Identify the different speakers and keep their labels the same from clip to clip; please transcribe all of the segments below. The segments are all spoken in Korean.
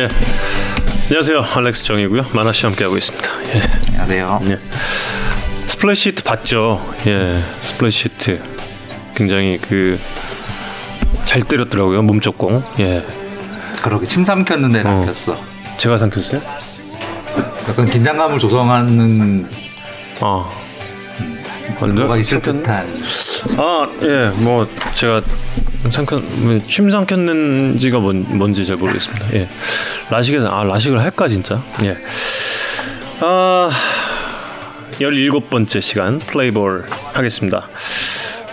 Speaker 1: 네. 안녕하세요. 알렉스 정이고요. 만화 씨 함께 하고 있습니다. 예.
Speaker 2: 안녕하세요.
Speaker 1: 예. splash hit 봤죠? 예. splash hit. 굉장히 그 잘 때렸더라고요. 몸쪽 공. 예.
Speaker 2: 그러게 침 삼켰는데
Speaker 1: 어.
Speaker 2: 남겼어.
Speaker 1: 제가 삼켰어요?
Speaker 2: 약간 긴장감을 조성하는
Speaker 1: 아.
Speaker 2: 뭐가 있을
Speaker 1: 삼켰-
Speaker 2: 듯한.
Speaker 1: 아, 예, 뭐 제가 삼켰, 뭐, 침 삼켰는지가 뭔, 뭔지 잘 모르겠습니다. 예, 라식에서 아 라식을 할까 진짜? 예, 아, 17번째 시간 플레이볼 하겠습니다.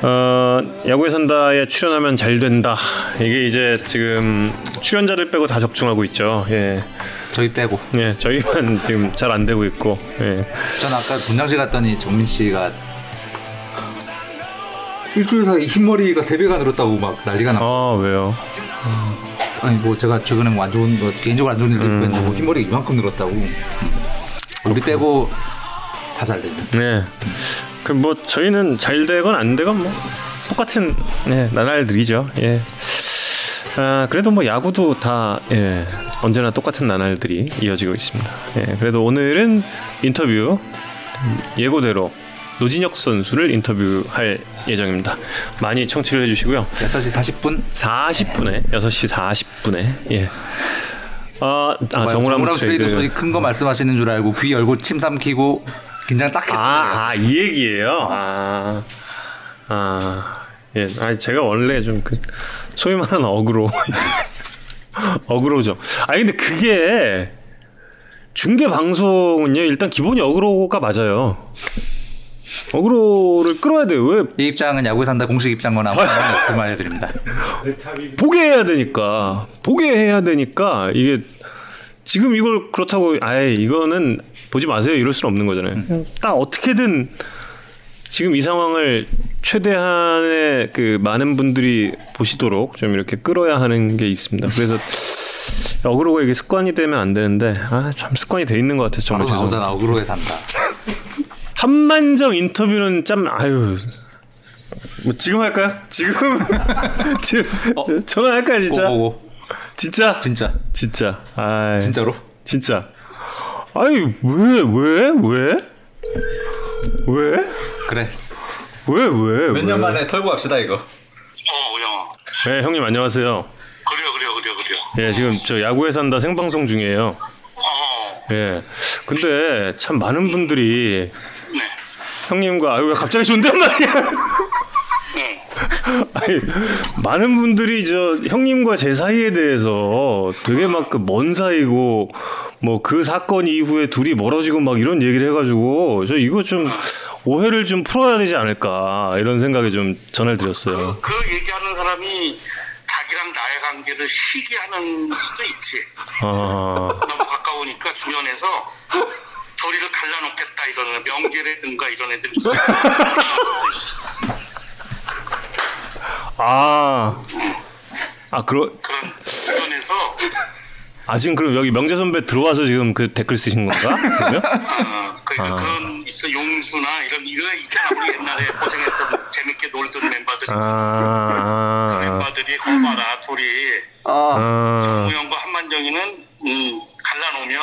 Speaker 1: 어, 야구에 산다에 출연하면 잘 된다. 이게 이제 지금 출연자들 빼고 다 적중하고 있죠. 예,
Speaker 2: 저희 빼고.
Speaker 1: 예, 저희만 지금 잘 안 되고 있고, 예.
Speaker 2: 전 아까 분장실 갔더니 정민 씨가 일주일 사이 흰머리가 세 배가 늘었다고 막 난리가 나.
Speaker 1: 아 왜요?
Speaker 2: 아니 뭐 제가 최근에 뭐 안 좋은 거 개인적으로 안 좋은 일도
Speaker 1: 음.
Speaker 2: 있고 했는데 뭐 흰머리가 이만큼 늘었다고. 우리 빼고 다 잘 되죠.
Speaker 1: 네. 그 뭐 저희는 잘 되건 안 되건 뭐 똑같은 네, 나날들이죠. 예. 아, 그래도 뭐 야구도 다 예, 언제나 똑같은 나날들이 이어지고 있습니다. 예, 그래도 오늘은 인터뷰 음, 예고대로 노진혁 선수를 인터뷰할 예정입니다. 많이 청취를 해주시고요.
Speaker 2: 6시 40분?
Speaker 1: 40분에 6시 40분에 예. 아, 아 정우람
Speaker 2: 트레이드
Speaker 1: 트레이드
Speaker 2: 소식 큰 거 말씀하시는 줄 알고 귀 열고 침 삼키고 긴장 딱 했어요.
Speaker 1: 아, 아, 이 얘기예요. 아, 아, 예, 아, 제가 원래 좀 그 소위 말하는 어그로, 어그로죠. 아니 근데 그게 중계 방송은요 일단 기본이 어그로가 맞아요. 어그로를 끌어야 돼요. 왜
Speaker 2: 이 입장은 야구에 산다 공식 입장거나 아무 상관이 없음을 알려드립니다.
Speaker 1: 보게 해야 되니까 보게 해야 되니까 이게 지금 이걸 그렇다고 아예 이거는 보지 마세요 이럴 수는 없는 거잖아요. 딱 어떻게든 지금 이 상황을 최대한의 그 많은 분들이 보시도록 좀 이렇게 끌어야 하는 게 있습니다. 그래서 어그로가 이게 습관이 되면 안 되는데 아 참 습관이 돼 있는 것 같아서 정말 죄송합니다.
Speaker 2: 어그로에 산다.
Speaker 1: 한만정 인터뷰는 참 아유 뭐 지금 할까요? 지금 지금 전화할까요 진짜?
Speaker 2: 고고고
Speaker 1: 진짜?
Speaker 2: 진짜
Speaker 1: 진짜. 아
Speaker 2: 진짜로?
Speaker 1: 진짜. 아니 왜 왜 왜? 왜?
Speaker 2: 그래.
Speaker 1: 왜 왜?
Speaker 2: 몇년
Speaker 1: 왜?
Speaker 2: 만에 털고 갑시다 이거.
Speaker 3: 어, 우영아.
Speaker 1: 네 형님 안녕하세요.
Speaker 3: 그래요, 그래요, 그래요, 그래요.
Speaker 1: 예 지금 저 야구에 산다 생방송 중이에요.
Speaker 3: 어,
Speaker 1: 예. 근데 참 많은 분들이
Speaker 3: 네.
Speaker 1: 형님과 아유 왜 갑자기 존댓말이야.
Speaker 3: 네.
Speaker 1: 아니, 많은 분들이 저 형님과 제 사이에 대해서 되게 막 그 먼 사이고 뭐 그 사건 이후에 둘이 멀어지고 막 이런 얘기를 해가지고 저 이거 좀 오해를 좀 풀어야 되지 않을까 이런 생각에 좀 전화를 드렸어요.
Speaker 3: 그 얘기하는 사람이 자기랑 나의 관계를 시기하는 수도 있지.
Speaker 1: 아,
Speaker 3: 너무 가까우니까 주변에서 둘이를 갈라놓겠다 이러는 명계라든가 이런 애들 있어.
Speaker 1: 아, 아 그러
Speaker 3: 그런 주변에서
Speaker 1: 아 지금 그럼 여기 명재 선배 들어와서 지금 그 댓글 쓰신 건가? 그러면?
Speaker 3: 어, 그러니까 그런 있어 용수나 이런 이거 있잖아 우리 옛날에 고생했던 재밌게 놀던 멤버들
Speaker 1: 아,
Speaker 3: 그
Speaker 1: 아,
Speaker 3: 멤버들이 거봐라 둘이.
Speaker 2: 아.
Speaker 1: 아,
Speaker 3: 우영과 한만정이는 음, 갈라놓으면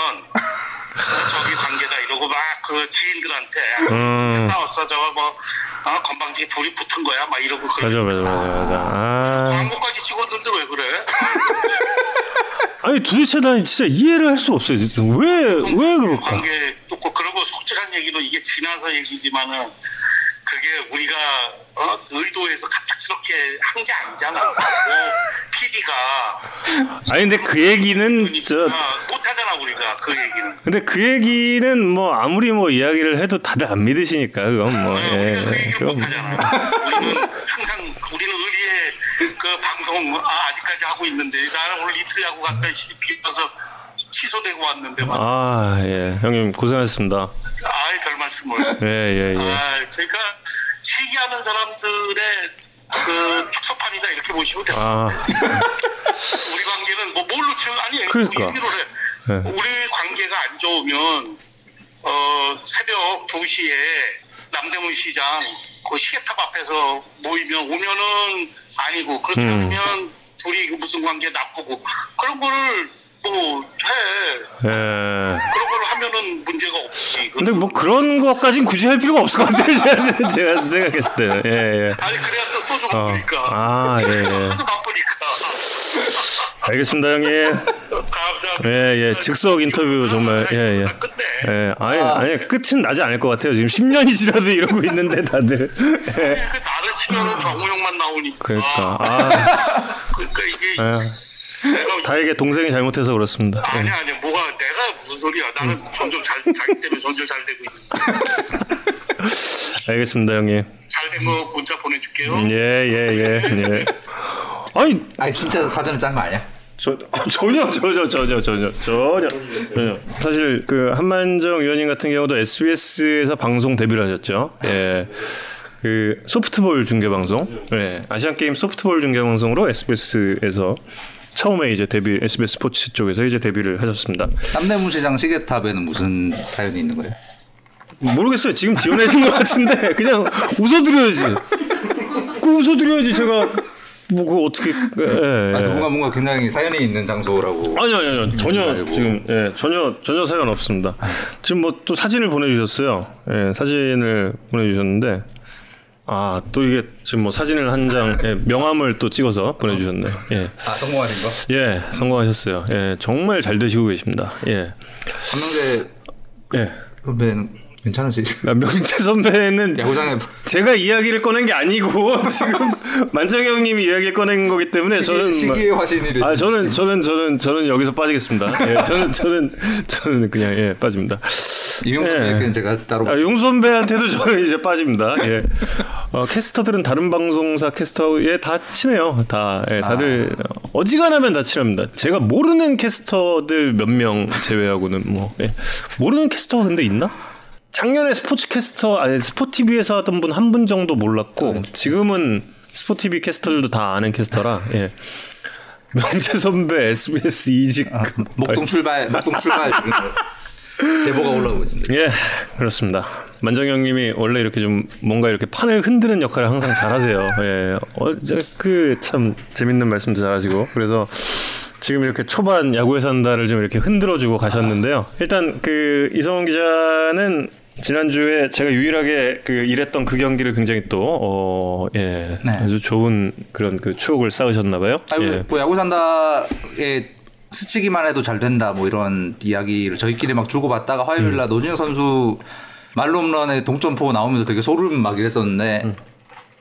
Speaker 3: 저기 관계다 이러고 막 그 지인들한테
Speaker 1: 음.
Speaker 3: 음. 싸웠어 저거 뭐 어, 건방지게 둘이 붙은 거야 막 이러고
Speaker 1: 맞아, 맞아, 맞아, 맞아. 아,
Speaker 3: 광고까지 찍었는데 왜 그래?
Speaker 1: 아니 도대체 난 진짜 이해를 할 수 없어요. 진짜. 왜, 왜 그럴까?
Speaker 3: 관계 뚫고 그러고 솔직한 얘기로 이게 지나서 얘기지만은 그게 우리가 어? 의도해서 갑작스럽게 한 게 아니잖아. 뭐 PD가
Speaker 1: 아니 근데 그 얘기는 저
Speaker 3: 못하잖아 우리가 그 얘기는.
Speaker 1: 근데 그 얘기는 뭐 아무리 뭐 이야기를 해도 다들 안 믿으시니까 그건 뭐
Speaker 3: 어,
Speaker 1: 예.
Speaker 3: 우리가 그 얘기를
Speaker 1: 그건
Speaker 3: 못하잖아. 우리는 항상 우리는 의리의 그 방송 아, 아직까지 하고 있는데 나는 오늘 이틀 야구 갔다 비어서 취소되고 왔는데 막
Speaker 1: 아, 예. 형님 고생하셨습니다.
Speaker 3: 아예 별 말씀을.
Speaker 1: 예, 예, 예.
Speaker 3: 아, 그러니까 시기하는 사람들의 그 축소판이다 이렇게 보시면 돼요.
Speaker 1: 아,
Speaker 3: 우리 관계는 뭐 뭘로 채우 아니
Speaker 1: 그러니까.
Speaker 3: 해.
Speaker 1: 네.
Speaker 3: 우리 관계가 안 좋으면 어 새벽 2시에 남대문 시장 그 시계탑 앞에서 모이면 오면은 아니고 그렇지
Speaker 1: 음.
Speaker 3: 않으면 둘이 무슨 관계 나쁘고 그런 거를 뭐 해.
Speaker 1: 예.
Speaker 3: 그런 걸 하면은 문제가 없지.
Speaker 1: 근데 뭐 그런 것까진 굳이 할 필요가 없을 것 같아요. 제가, 제가 생각했을 때. 예, 예.
Speaker 3: 아니 그래야 또 소주
Speaker 1: 어.
Speaker 3: 먹으니까.
Speaker 1: 아, 예, 예.
Speaker 3: 소주.
Speaker 1: 알겠습니다, 형님.
Speaker 3: 감사합니다.
Speaker 1: 예, 예. 즉석 인터뷰 정말, 예, 예.
Speaker 3: 끝내.
Speaker 1: 예, 아니, 아니, 끝은 나지 않을 것 같아요. 지금 10년이 지나도 이러고 있는데, 다들. 예.
Speaker 3: 그 나를 치면은 정우영만 나오니까.
Speaker 1: 그러니까, 아,
Speaker 3: 그러니까 이게
Speaker 1: 아,
Speaker 3: 내가
Speaker 1: 다에게 동생이 잘못해서 그렇습니다. 예.
Speaker 3: 아니 아니 뭐가 내가 무슨 소리야 나는 점점 잘 자기 때문에 점점 잘 되고 있는
Speaker 1: 알겠습니다, 형님.
Speaker 3: 잘된 거 문자 보내줄게요
Speaker 1: 예, 예, 예, 예. 아니,
Speaker 2: 아니 진짜 사전에 짠 거 아니야?
Speaker 1: 저, 어, 전혀 전혀 전혀 전혀 전혀 전혀 사실 그 한만정 의원님 같은 경우도 SBS에서 방송 데뷔를 하셨죠. 예. 그 소프트볼 중계 방송, 예. 아시안 게임 소프트볼 중계 방송으로 SBS에서 처음에 이제 데뷔 SBS 스포츠 쪽에서 이제 데뷔를 하셨습니다.
Speaker 2: 남대문 시장 시계탑에는 무슨 사연이 있는 거예요?
Speaker 1: 모르겠어요. 지금 지원하신 것 같은데 그냥 웃어드려야지. 그 웃어드려야지 제가 뭐 그거 어떻게? 예,
Speaker 2: 아,
Speaker 1: 예.
Speaker 2: 누군가 뭔가 굉장히 사연이 있는 장소라고.
Speaker 1: 아니요, 아니요, 아니요. 전혀
Speaker 2: 알고.
Speaker 1: 지금 예, 전혀 전혀 사연 없습니다. 지금 뭐 또 사진을 보내주셨어요. 예, 사진을 보내주셨는데 아 또 이게 지금 뭐 사진을 한 장 예, 명함을 또 찍어서 보내주셨네요. 예,
Speaker 2: 아 성공하신 거?
Speaker 1: 예, 성공하셨어요. 예, 정말 잘 되시고 계십니다. 예,
Speaker 2: 한명재
Speaker 1: 예.
Speaker 2: 선배는 괜찮으시죠?
Speaker 1: 아, 명재 선배는
Speaker 2: 야구장에
Speaker 1: 제가 이야기를 꺼낸 게 아니고 지금 만정 형님이 이야기를 꺼낸 거기 때문에 저는
Speaker 2: 시기,
Speaker 1: 뭐-
Speaker 2: 시기의 화신이
Speaker 1: 되아 저는 저는 저는 저는 여기서 빠지겠습니다. 예, 저는 저는 저는 그냥 예 빠집니다.
Speaker 2: 이명박
Speaker 1: 예.
Speaker 2: 얘기는 제가 따로
Speaker 1: 아, 용수 선배한테도 저는 이제 빠집니다. 예. 어, 캐스터들은 다른 방송사 캐스터에 다 친해요. 다 예, 다들 어지간하면 다 친합니다. 제가 모르는 캐스터들 몇 명 제외하고는 뭐 예. 모르는 캐스터가 근데 있나? 작년에 스포츠 캐스터 아니 스포티비에서 하던 분한분 정도 몰랐고 지금은 스포티비 캐스터들도 다 아는 캐스터라 예. 명재 선배 SBS 이직
Speaker 2: 아, 목동 출발 목동 출발 제보가 올라오고 있습니다.
Speaker 1: 예, 그렇습니다. 만정형님이 원래 이렇게 좀 뭔가 이렇게 판을 흔드는 역할을 항상 잘하세요. 예, 어제 그 참 재밌는 말씀도 잘하시고 그래서 지금 이렇게 초반 야구에 산다를 좀 이렇게 흔들어주고 가셨는데요. 일단 그 이성훈 기자는 지난주에 제가 유일하게 그 일했던 그 경기를 굉장히 또 어, 예,
Speaker 2: 네.
Speaker 1: 아주 좋은 그런 그 추억을 쌓으셨나 봐요.
Speaker 2: 아,
Speaker 1: 예.
Speaker 2: 뭐 야구 산다에 스치기만 해도 잘 된다 뭐 이런 이야기를 저희끼리 막 주고받다가 화요일 날 노진혁 선수 말로 홈런에 동점포 나오면서 되게 소름 막 이랬었는데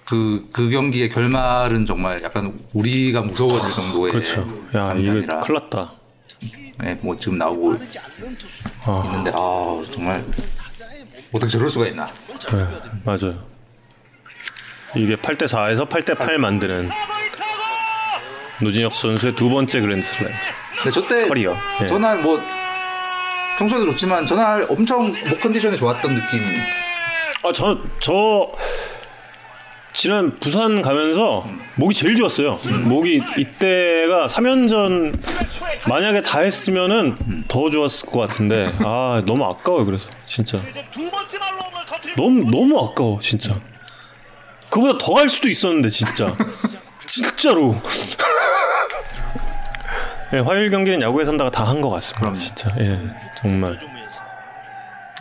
Speaker 2: 그, 그 경기의 결말은 정말 약간 우리가 무서워질 정도의
Speaker 1: 그렇죠. 야, 이거 큰일 났다.
Speaker 2: 네, 뭐 지금 나오고
Speaker 1: 아.
Speaker 2: 있는데 아 정말 어떻게 저럴 수가 있나
Speaker 1: 네, 맞아요. 이게 8대 4에서 8대 8 만드는 노진혁 선수의 두 번째 그랜드슬램.
Speaker 2: 근데 저때
Speaker 1: 커리어. 예.
Speaker 2: 전날 뭐 평소에도 좋지만 전날 엄청 목 컨디션이 좋았던 느낌
Speaker 1: 아, 저, 저, 지난 부산 가면서 목이 제일 좋았어요. 목이 이때가 3연전 만약에 다 했으면은 더 좋았을 것 같은데, 아, 너무 아까워요, 그래서. 진짜. 너무, 너무 아까워, 진짜. 그보다 더 갈 수도 있었는데, 진짜. 진짜로. 예, 화요일 경기는 야구에 산다가 다 한 것 같습니다, 진짜. 예, 정말.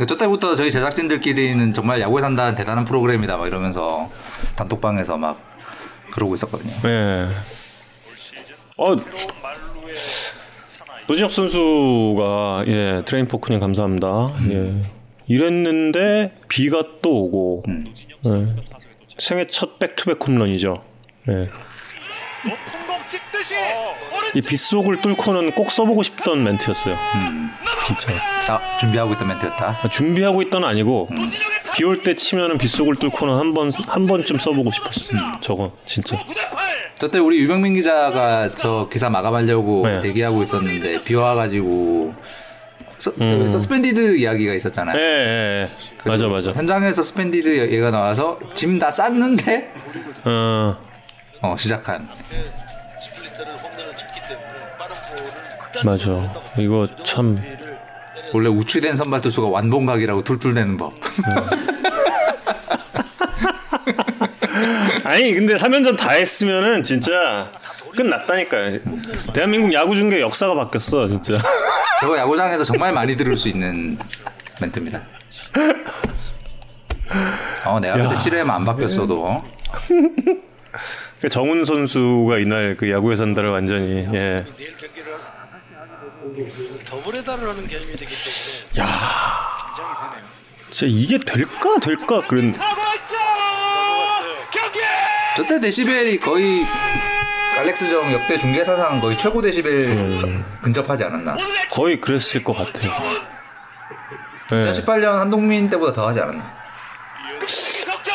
Speaker 2: 저 때부터 저희 제작진들끼리는 정말 야구에 산다는 대단한 프로그램이다 막 이러면서 단톡방에서 막 그러고 있었거든요.
Speaker 1: 예. 어, 노진혁 선수가 예 트레인 포크님 감사합니다. 예 이랬는데 비가 또 오고 예. 생애 첫 back-to-back 홈런이죠. 예.
Speaker 4: 찍듯이
Speaker 1: 이 빗속을 뚫고는 꼭 써보고 싶던 멘트였어요. 진짜
Speaker 2: 아, 준비하고 있던 멘트였다.
Speaker 1: 아, 준비하고 있던 아니고 비올 때 치면은 빗속을 뚫고는 한번 한 번쯤 써보고 싶었어. 저거 진짜.
Speaker 4: 9대8
Speaker 2: 저때 우리 유병민 기자가 저 기사 마감하려고
Speaker 1: 네.
Speaker 2: 대기하고 있었는데 비 와가지고 서, 서스펜디드 이야기가 있었잖아요.
Speaker 1: 예, 예, 예. 맞아 맞아.
Speaker 2: 현장에서 서스펜디드 얘기가 나와서 짐 다 쌌는데
Speaker 1: 어.
Speaker 2: 어, 시작한.
Speaker 1: 맞아. 이거 참
Speaker 2: 원래 우취된 선발 투수가 완봉각이라고 툴툴대는 법.
Speaker 1: 아니 근데 3연전 다 했으면은 진짜 끝났다니까요. 대한민국 야구 중계 역사가 바뀌었어 진짜.
Speaker 2: 저거 야구장에서 정말 많이 들을 수 있는 멘트입니다. 어, 내가 그때 7회만 안 바뀌었어도
Speaker 1: 그 정훈 선수가 이날 그 야구의 산다를 완전히 예.
Speaker 4: 내일 경기를 더블헤더를 하는 개념이 되기 때문에 긴장이 되네요.
Speaker 1: 진짜 이게 될까 될까 그런
Speaker 2: 저때 데시벨이 거의 알렉스정 역대 중계 사상 거의 최고 데시벨 근접하지 않았나?
Speaker 1: 거의 그랬을 것 같아요. 예.
Speaker 2: 2018년 한동민 때보다 더 하지 않았나?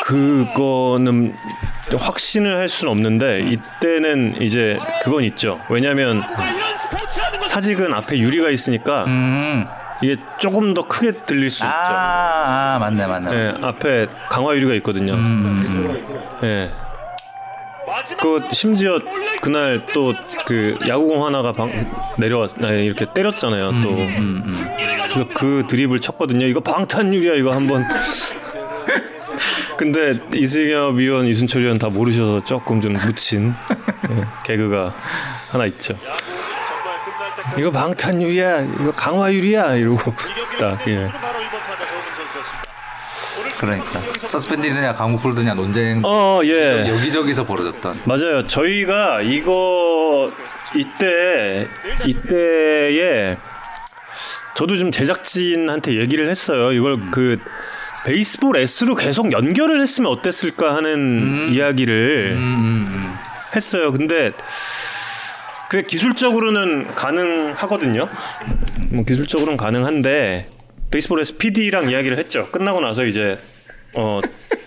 Speaker 1: 그거는 확신을 할 수는 없는데 이때는 이제 그건 있죠. 왜냐하면 사직은 앞에 유리가 있으니까
Speaker 2: 음.
Speaker 1: 이게 조금 더 크게 들릴 수
Speaker 2: 아,
Speaker 1: 있죠.
Speaker 2: 아 맞네 맞네.
Speaker 1: 예, 앞에 강화 유리가 있거든요. 예. 그 심지어 그날 또 그 야구공 하나가 방, 내려왔, 아니, 이렇게 때렸잖아요. 또 그래서 그 드립을 쳤거든요. 이거 방탄 유리야 이거 한번. 근데 이승엽 위원, 이순철 위원 다 모르셔서 조금 좀 묻힌 예, 개그가 하나 있죠. 이거 방탄 유리야, 이거 강화 유리야 이러고 딱 예.
Speaker 2: 그러니까 서스펜디느냐 강무풀드냐 논쟁
Speaker 1: 어 예.
Speaker 2: 여기저기서 벌어졌던.
Speaker 1: 맞아요. 저희가 이거 이때 이때에 저도 좀 제작진한테 얘기를 했어요. 이걸 그 베이스볼 S로 계속 연결을 했으면 어땠을까 하는 이야기를
Speaker 2: 음, 음,
Speaker 1: 했어요. 근데 그게 기술적으로는 가능하거든요. 뭐 기술적으로는 가능한데 베이스볼 S PD랑 이야기를 했죠. 끝나고 나서 이제 어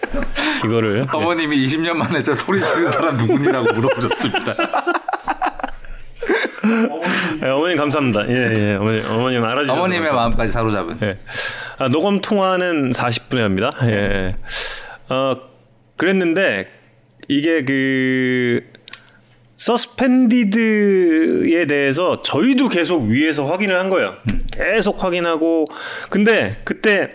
Speaker 1: 이거를
Speaker 2: 음. 어머님이 20년 만에 저 소리 지르는 사람 누구니라고 물어보셨습니다.
Speaker 1: 예, 어머님 감사합니다. 예, 예. 어머님, 어머님 알아주셔서.
Speaker 2: 어머님의 마음까지 사로잡은.
Speaker 1: 예. 아, 녹음 통화는 40분에 합니다. 예. 어, 그랬는데 이게 그 서스펜디드에 대해서 저희도 계속 위에서 확인을 한 거예요. 계속 확인하고 근데 그때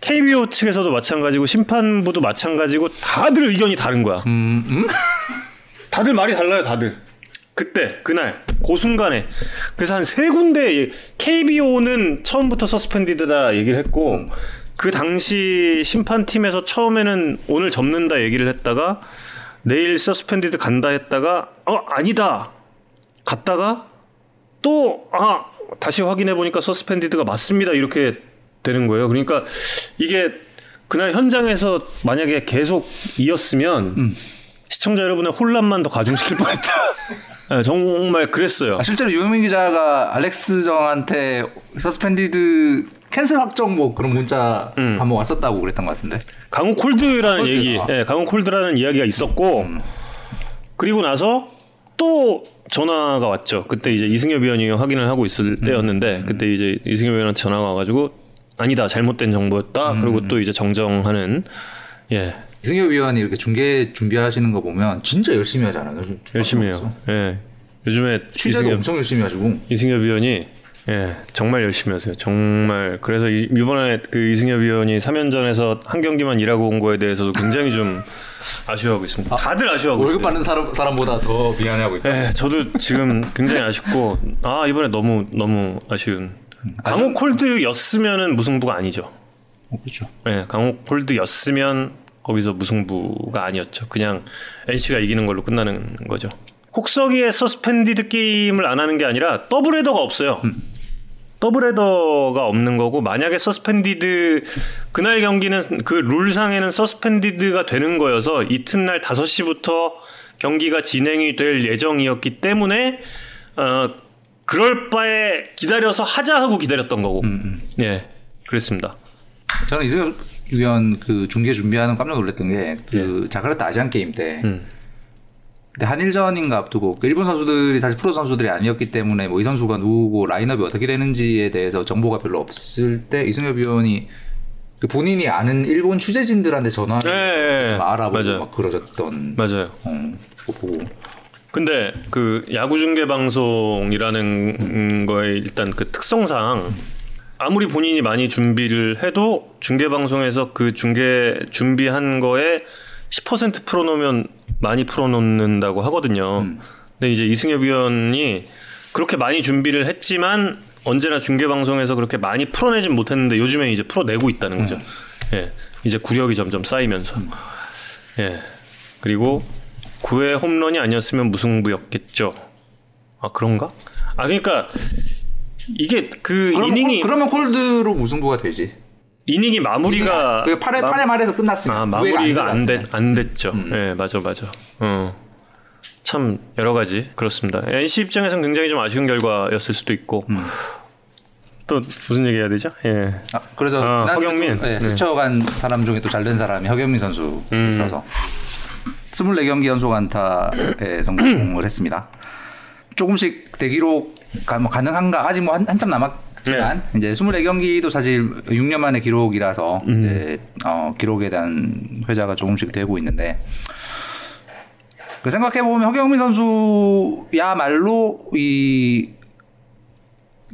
Speaker 1: KBO 측에서도 마찬가지고 심판부도 마찬가지고 다들 의견이 다른 거야. 다들 말이 달라요, 다들. 그때 그날 그 순간에 그래서 한 세 군데 KBO는 처음부터 서스펜디드다 얘기를 했고 그 당시 심판팀에서 처음에는 오늘 접는다 얘기를 했다가 내일 서스펜디드 간다 했다가 어 아니다 갔다가 또 아 다시 확인해 보니까 서스펜디드가 맞습니다 이렇게 되는 거예요. 그러니까 이게 그날 현장에서 만약에 계속 이었으면 시청자 여러분의 혼란만 더 가중시킬 뻔했다. 네, 정말 그랬어요.
Speaker 2: 아, 실제로 유명민 기자가 알렉스 정한테 서스펜디드 캔슬 확정 뭐 그런 문자
Speaker 1: 음.
Speaker 2: 한번 왔었다고 그랬던 것 같은데.
Speaker 1: 강우 콜드라는
Speaker 2: 콜드,
Speaker 1: 얘기,
Speaker 2: 아.
Speaker 1: 예, 강우 콜드라는 이야기가 있었고 그리고 나서 또 전화가 왔죠. 그때 이제 이승엽 위원이 확인을 하고 있을 때였는데 그때 이제 이승엽 위원한테 전화가 와가지고 아니다 잘못된 정보였다. 그리고 또 이제 정정하는 예
Speaker 2: 이승엽 위원이 이렇게 중계 준비하시는 거 보면 진짜 열심히 하잖아요.
Speaker 1: 열심히 해요. 예 요즘에
Speaker 2: 취재도
Speaker 1: 이승엽
Speaker 2: 엄청 열심히 하시고.
Speaker 1: 이승엽 위원이 예, 정말 열심히 하세요. 정말 그래서 이, 이번에 그 이승엽 위원이 3연전에서 한 경기만 일하고 온 거에 대해서도 굉장히 좀 아쉬워하고 있습니다. 다들 아쉬워하고
Speaker 2: 월급
Speaker 1: 있어요.
Speaker 2: 받는 사람 사람보다 더 미안해하고 있다.
Speaker 1: 예, 저도 지금 굉장히 아쉽고 아 이번에 너무 너무 아쉬운. 강호 콜드였으면은 무승부가 아니죠.
Speaker 2: 어, 그렇죠.
Speaker 1: 예, 강호 콜드였으면 거기서 무승부가 아니었죠. 그냥 NC가 이기는 걸로 끝나는 거죠. 혹서기에 서스펜디드 게임을 안 하는 게 아니라 더블 헤더가 없어요. 더블 헤더가 없는 거고 만약에 서스펜디드 그날 경기는 그 룰상에는 서스펜디드가 되는 거여서 이튿날 5시부터 경기가 진행이 될 예정이었기 때문에 어 그럴 바에 기다려서 하자 하고 기다렸던 거고. 예. 그랬습니다.
Speaker 2: 저는 이승엽 위원 그 중계 준비하는 거 깜짝 놀랐던 게그 자카르타 아시안 게임 때
Speaker 1: 예. 음.
Speaker 2: 한일전인가 앞두고 그 일본 선수들이 사실 프로 선수들이 아니었기 때문에 뭐 이 선수가 누구고 라인업이 어떻게 되는지에 대해서 정보가 별로 없을 때 이승엽 위원이 그 본인이 아는 일본 취재진들한테 전화를
Speaker 1: 예, 예, 예.
Speaker 2: 막 알아보고
Speaker 1: 맞아요.
Speaker 2: 막 그러셨던
Speaker 1: 맞아요.
Speaker 2: 어, 그거 보고
Speaker 1: 근데 그 야구 중계 방송이라는 거의 일단 그 특성상 아무리 본인이 많이 준비를 해도 중계 방송에서 그 중계 준비한 거에 10% 풀어놓으면 많이 풀어놓는다고 하거든요. 근데 이제 이승엽 위원이 그렇게 많이 준비를 했지만 언제나 중계 방송에서 그렇게 많이 풀어내진 못했는데 요즘에 이제 풀어내고 있다는 거죠. 예, 이제 구력이 점점 쌓이면서. 예, 그리고 9회 홈런이 아니었으면 무승부였겠죠. 아 그런가? 아 그러니까 이게 그
Speaker 2: 그러면,
Speaker 1: 이닝이
Speaker 2: 콜, 그러면 콜드로 무승부가 되지.
Speaker 1: 이닝이 마무리가
Speaker 2: 그 8회
Speaker 1: 마-
Speaker 2: 8회 말에서 끝났으면
Speaker 1: 아
Speaker 2: 무회가
Speaker 1: 마무리가 안,
Speaker 2: 들어갔으면.
Speaker 1: 됐, 안 됐죠.
Speaker 2: 음.
Speaker 1: 예, 맞아, 맞아. 어. 참 여러 가지 그렇습니다. NC 입장에서는 굉장히 좀 아쉬운 결과였을 수도 있고
Speaker 2: 음.
Speaker 1: 또 무슨 얘기 해야 되죠? 예.
Speaker 2: 아, 그래서
Speaker 1: 아, 허경민.
Speaker 2: 또, 예,
Speaker 1: 네.
Speaker 2: 스쳐간 사람 중에 또 잘 된 사람이 허경민 선수
Speaker 1: 음.
Speaker 2: 있어서 24경기 연속 안타에 성공을 했습니다. 조금씩 대기록 가, 뭐 가능한가 아직 뭐 한, 한참 남았지만
Speaker 1: 네.
Speaker 2: 이제 24경기도 사실 6년 만의 기록이라서
Speaker 1: 음.
Speaker 2: 이제 어, 기록에 대한 회자가 조금씩 되고 있는데 그 생각해 보면 허경민 선수야말로 이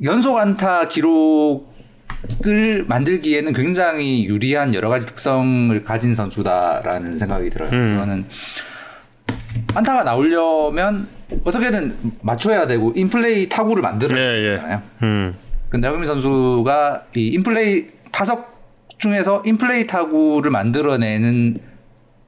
Speaker 2: 연속 안타 기록을 만들기에는 굉장히 유리한 여러 가지 특성을 가진 선수다라는 생각이 들어요.
Speaker 1: 음.
Speaker 2: 그거는 안타가 나오려면 어떻게든 맞춰야 되고 인플레이 타구를 만들어야
Speaker 1: 예, 예.
Speaker 2: 되잖아요.
Speaker 1: 음.
Speaker 2: 근데 허경민 선수가 이 인플레이 타석 중에서 인플레이 타구를 만들어내는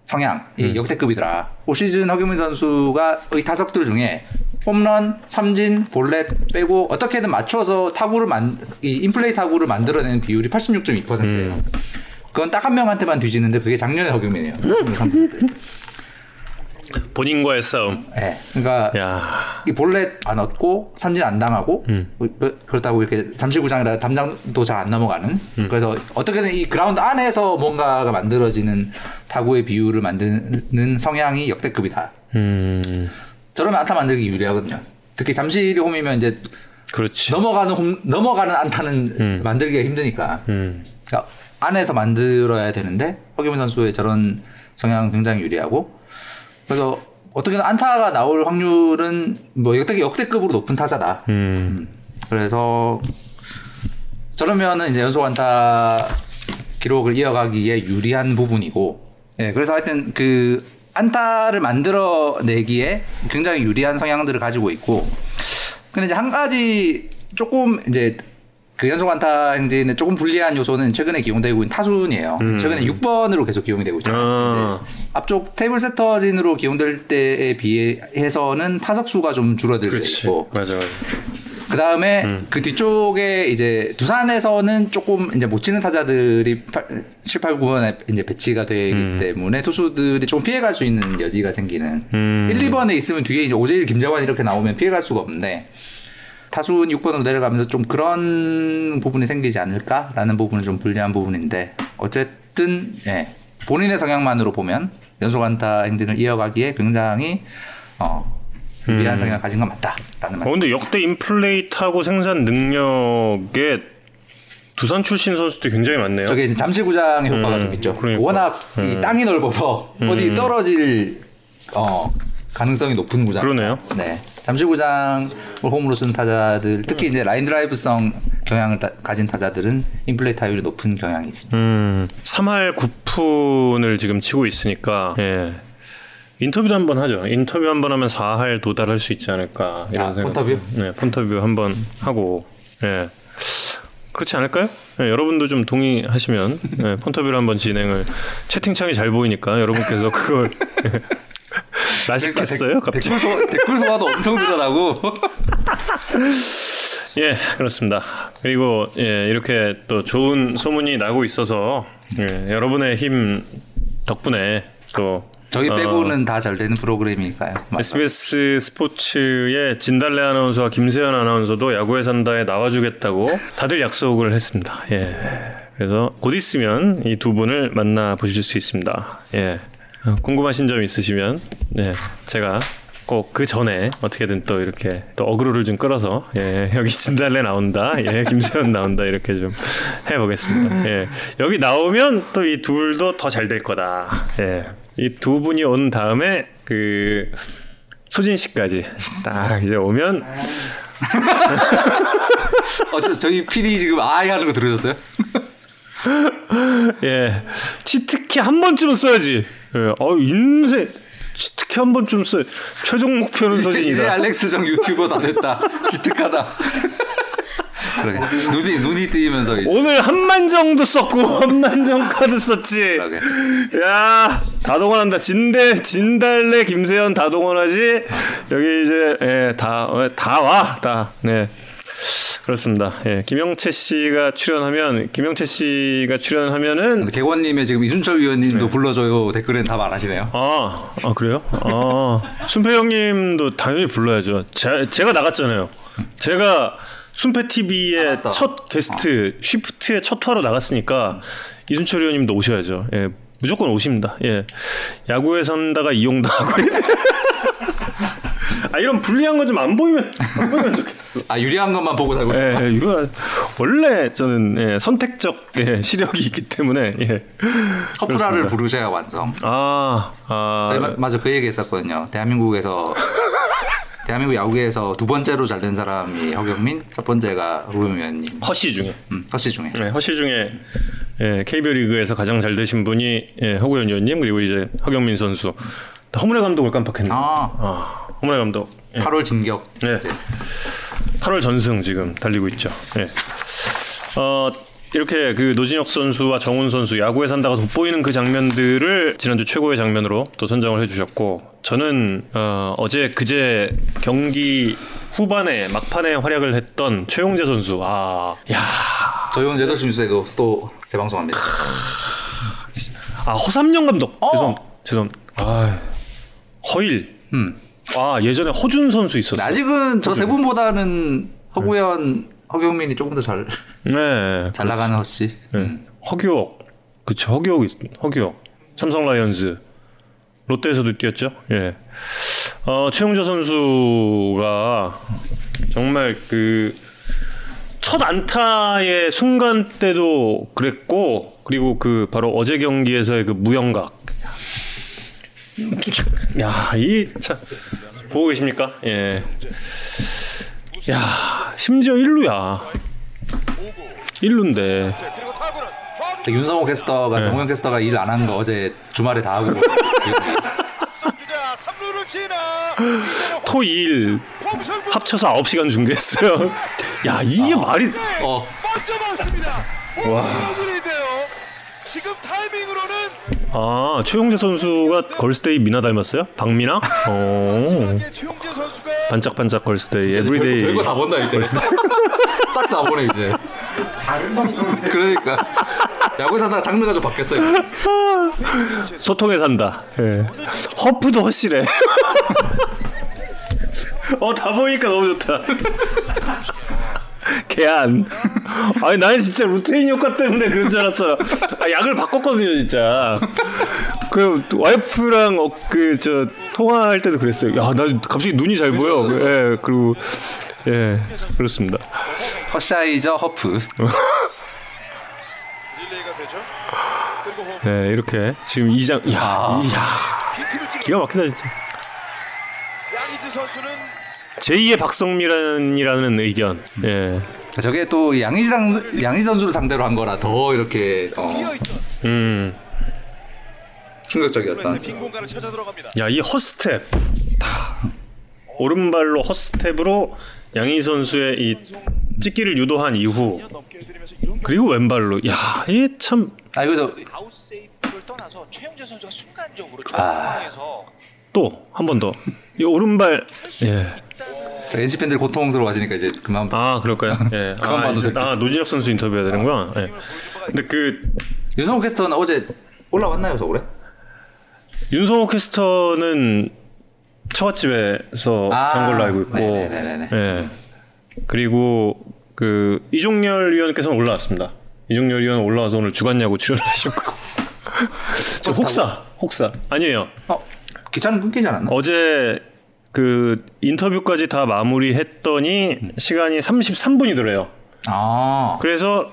Speaker 2: 성향이
Speaker 1: 음.
Speaker 2: 역대급이더라. 올 시즌 허경민 선수가 이 타석들 중에 홈런, 삼진, 볼넷 빼고 어떻게든 맞춰서 타구를 만, 이 인플레이 타구를 만들어내는 비율이 86.2%예요.
Speaker 1: 음.
Speaker 2: 그건 딱 한 명한테만 뒤지는데 그게 작년의 허경민이에요.
Speaker 1: 음. 본인과의 싸움.
Speaker 2: 네. 그러니까
Speaker 1: 야.
Speaker 2: 이 볼넷 안 얻고 삼진 안 당하고
Speaker 1: 음.
Speaker 2: 그- 그렇다고 이렇게 잠실구장이라 담장도 잘 안 넘어가는 그래서 어떻게든 이 그라운드 안에서 뭔가가 만들어지는 타구의 비율을 만드는 성향이 역대급이다.
Speaker 1: 음.
Speaker 2: 저러면 안타 만들기 유리하거든요. 특히 잠실이 홈이면 이제
Speaker 1: 그렇지.
Speaker 2: 넘어가는 홈, 넘어가는 안타는
Speaker 1: 음.
Speaker 2: 만들기가 힘드니까
Speaker 1: 음.
Speaker 2: 그러니까 안에서 만들어야 되는데 허경민 선수의 저런 성향은 굉장히 유리하고 그래서 어떻게든 안타가 나올 확률은 뭐 역대 역대급으로 높은 타자다.
Speaker 1: 음.
Speaker 2: 그래서 저러면은 이제 연속 안타 기록을 이어가기에 유리한 부분이고, 예, 그래서 하여튼 그 안타를 만들어내기에 굉장히 유리한 성향들을 가지고 있고, 근데 이제 한 가지 조금 이제 그 연속 안타 행진에 조금 불리한 요소는 최근에 기용되고 있는 타순이에요.
Speaker 1: 음.
Speaker 2: 최근에 6번으로 계속 기용이 되고 있잖아요.
Speaker 1: 아.
Speaker 2: 앞쪽 테이블 세터진으로 기용될 때에 비해서는 타석 수가 좀 줄어들고
Speaker 1: 그렇지.
Speaker 2: 있고,
Speaker 1: 맞아, 맞아.
Speaker 2: 그 다음에
Speaker 1: 음.
Speaker 2: 그 뒤쪽에 이제 두산에서는 조금 이제 못 치는 타자들이 7, 8, 9번에 이제 배치가 되기
Speaker 1: 음.
Speaker 2: 때문에 투수들이 조금 피해갈 수 있는 여지가 생기는.
Speaker 1: 음.
Speaker 2: 1, 2번에 있으면 뒤에 이제 오재일, 김재환 이렇게 나오면 피해갈 수가 없는데 타순 6번으로 내려가면서 좀 그런 부분이 생기지 않을까라는 부분은 좀 불리한 부분인데 어쨌든 예, 본인의 성향만으로 보면 연속 안타 행진을 이어가기에 굉장히 어, 유리한
Speaker 1: 음.
Speaker 2: 성향을 가진 건 맞다라는
Speaker 1: 어,
Speaker 2: 말씀.
Speaker 1: 근데 역대 인플레이트하고 생산 능력에 두산 출신 선수들이 굉장히 많네요.
Speaker 2: 저게 이제 잠실구장의 효과가
Speaker 1: 음,
Speaker 2: 좀 있죠.
Speaker 1: 그러니까.
Speaker 2: 워낙 이 땅이 넓어서 어디 떨어질 어, 가능성이 높은 구장.
Speaker 1: 그러네요.
Speaker 2: 네. 잠실구장을 홈으로 쓴 타자들, 특히 이제 라인 드라이브성 경향을 다- 가진 타자들은 인플레이 타율이 높은 경향이 있습니다.
Speaker 1: 음, 3할 9푼을 지금 치고 있으니까 예. 인터뷰도 한번 하죠. 인터뷰 한번 하면 4할 도달할 수 있지 않을까 이런
Speaker 2: 아,
Speaker 1: 생각.
Speaker 2: 폰터뷰?
Speaker 1: 네, 폰터뷰 한번 하고 예. 그렇지 않을까요? 예, 여러분도 좀 동의하시면 예, 폰터뷰를 한번 진행을 채팅창이 잘 보이니까 여러분께서 그걸 예. 나시겠어요? 갑자기?
Speaker 2: 댓글 소 댓글 소화도 엄청 늘어나고.
Speaker 1: 예, 그렇습니다. 그리고 예, 이렇게 또 좋은 소문이 나고 있어서 예, 여러분의 힘 덕분에 또
Speaker 2: 저희
Speaker 1: 어,
Speaker 2: 빼고는 다잘 되는 프로그램이니까요. 맞아요.
Speaker 1: SBS 스포츠의 진달래 아나운서와 김세현 아나운서도 야구에 산다에 나와주겠다고 다들 약속을 했습니다. 예. 그래서 곧 있으면 이 두 분을 만나 보실 수 있습니다. 예. 어, 궁금하신 점 있으시면 예, 제가 꼭그 전에 어떻게든 또 이렇게 또 어그로를 좀 끌어서 예, 여기 진달래 나온다, 예, 김세현 나온다 이렇게 좀 해보겠습니다. 예, 여기 나오면 또 이 둘도 더 잘 될 거다. 예, 이 두 분이 온 다음에 그 소진 씨까지 딱 이제 오면
Speaker 2: 어, 저, 저희 PD 지금 아이 하는 거 들으셨어요?
Speaker 1: 예 치트키 한 번쯤은 써야지. 예, 어 인생 특히 한번좀 써. 최종 목표는
Speaker 2: 이제
Speaker 1: 서진이다.
Speaker 2: 알렉스 정 유튜버 다 됐다. 기특하다. 그러게 눈이 눈이 뜨이면서
Speaker 1: 오늘 한만 정도 썼고 한만정 카드 썼지.
Speaker 2: 그러게.
Speaker 1: 야, 다 동원한다. 진대, 진달래, 김세현 다 동원하지. 여기 이제 예, 다, 어, 다 와, 다. 네. 그렇습니다. 예, 김영채 씨가 출연하면 김영채 씨가 출연하면은
Speaker 2: 개원님의 지금 이순철 위원님도 불러줘요 댓글엔 다 말하시네요.
Speaker 1: 아, 아 그래요? 아, 순패 형님도 당연히 불러야죠. 제, 제가 나갔잖아요. 제가 순패 TV의
Speaker 2: 아.
Speaker 1: 첫 게스트 쉬프트의 첫 화로 나갔으니까 이순철 의원님도 오셔야죠. 예, 무조건 오십니다. 예, 야구에 산다가 이용당하고. 아 이런 불리한 거 좀 안 보이면 안 보이면 좋겠어.
Speaker 2: 아 유리한 것만 보고 살고 싶어.
Speaker 1: 예, 이거 원래 저는 예, 선택적 예, 시력이 있기 때문에 예.
Speaker 2: 커프라를. 부르셔야 완성.
Speaker 1: 아, 아,
Speaker 2: 저희 마- 맞아 그 얘기 했었거든요. 대한민국에서 대한민국 야구에서 두 번째로 잘 된 사람이 허경민, 첫 번째가 우영 위원님.
Speaker 1: 허씨 중에
Speaker 2: 음, 허씨 중에.
Speaker 1: 네, 허씨 중에 예, KBO 리그에서 가장 잘 되신 분이 예, 허구현 의원님 그리고 이제 허경민 선수. 허문회 감독을 깜빡했네. 아,
Speaker 2: 아,
Speaker 1: 허문회 감독. 예.
Speaker 2: 8월 진격.
Speaker 1: 네. 8월 전승 지금 달리고 있죠. 예. 어, 이렇게 그 노진혁 선수와 정훈 선수 야구에 산다가 돋보이는 그 장면들을 지난주 최고의 장면으로 또 선정을 해주셨고 저는 어, 어제 그제 경기 후반에 막판에 활약을 했던 최용재 선수 아, 야,
Speaker 2: 저희 오늘 8시 뉴스에도 또 대방송합니다.
Speaker 1: 아 허삼영 감독
Speaker 2: 어.
Speaker 1: 죄송 죄송 아 허일.
Speaker 2: 음.
Speaker 1: 아 예전에 허준 선수 있었어 요.
Speaker 2: 아직은 저 세 분보다는 허구현, 허경민이 조금
Speaker 1: 더잘잘네
Speaker 2: 나가는 허씨.
Speaker 1: 네. 허규옥 그쵸 허규옥 있- 허규옥 삼성 라이언즈. 롯데에서도 뛰었죠? 예. 어, 최용재 선수가 정말 그 첫 안타의 순간 때도 그랬고 그리고 그 바로 어제 경기에서의 그 무영각 야 이 참 보고 계십니까 예. 야 심지어 1루야 1루인데
Speaker 4: 자, 그리고 타구는 좌중
Speaker 2: 근데 윤성호 캐스터가
Speaker 1: 네.
Speaker 2: 정우영 캐스터가 일 안 한 거 어제 주말에 다 하고
Speaker 4: 선주자 3루를 지나
Speaker 1: 토 2일
Speaker 4: 홈승부
Speaker 1: 합쳐서 9시간 중계했어요. 야 이게 말이
Speaker 2: 어
Speaker 4: 먹습니다. 홈런인데요. 지금 타이밍으로는
Speaker 1: 아 최용재 선수가 걸스데이 미나 닮았어요? 박미나? 어 반짝반짝 걸스데이 에브리데이
Speaker 2: 별거 다 본다 이제 싹 다 보네 이제 그러니까 야구 사다 장르가 좀 바뀌었어요
Speaker 1: 소통에 산다. 예. 허프도 허실해. 어다 보니까 너무 좋다. 개안. 아니 나는 진짜 루테인 효과 때문에 그런 줄 알았잖아. 아, 약을 바꿨거든요 진짜. 그 와이프랑 어, 그저 통화할 때도 그랬어요. 야 나 갑자기 눈이 잘 보여. 예 그리고 예 그렇습니다.
Speaker 2: 허샤이저 허프
Speaker 1: 예 이렇게 지금 이장 야
Speaker 2: 아.
Speaker 1: 이야
Speaker 4: 찍
Speaker 1: 기가 막힌다 진짜.
Speaker 4: 양희지 선수는
Speaker 1: 제2의 박성민이라는 의견. 예.
Speaker 2: 저게 또 양희 상 양희 선수를 상대로 한 거라 더 이렇게 어,
Speaker 1: 음.
Speaker 2: 충격적이었다
Speaker 4: 들어갑니다.
Speaker 1: 야, 이 헛스텝. 다 오른발로 헛스텝으로 양희 선수의 이 찍기를 유도한 이후 그리고 왼발로 야, 이게
Speaker 2: 참아 여기서
Speaker 5: 아웃 세이프를 떠나서 최영재 선수가 순간적으로 저
Speaker 2: 아.
Speaker 1: 또 한 번 더. 이 오른발 예.
Speaker 2: NC 팬들 고통스러워 하시니까 이제 그만
Speaker 1: 아, 그럴까요? 예.
Speaker 2: 그만
Speaker 1: 아,
Speaker 2: 봐도
Speaker 1: 이제,
Speaker 2: 될
Speaker 1: 아, 노진혁 선수 인터뷰해야 되는구나. 예. 근데 그
Speaker 2: 윤성호 캐스터는 어제 올라왔나요 서울에?
Speaker 1: 윤성호 캐스터는 처갓집에서
Speaker 2: 아,
Speaker 1: 산 걸로 알고 있고
Speaker 2: 네네네네.
Speaker 1: 예. 그리고 그 이종열 위원께서는 올라왔습니다. 이종열 위원 올라와서 오늘 주간 야구 출연하셨고 저 혹사 혹사 아니에요.
Speaker 2: 어 기차는 끊기지 않았나?
Speaker 1: 어제 그 인터뷰까지 다 마무리했더니 시간이 33분이 더래요.
Speaker 2: 아
Speaker 1: 그래서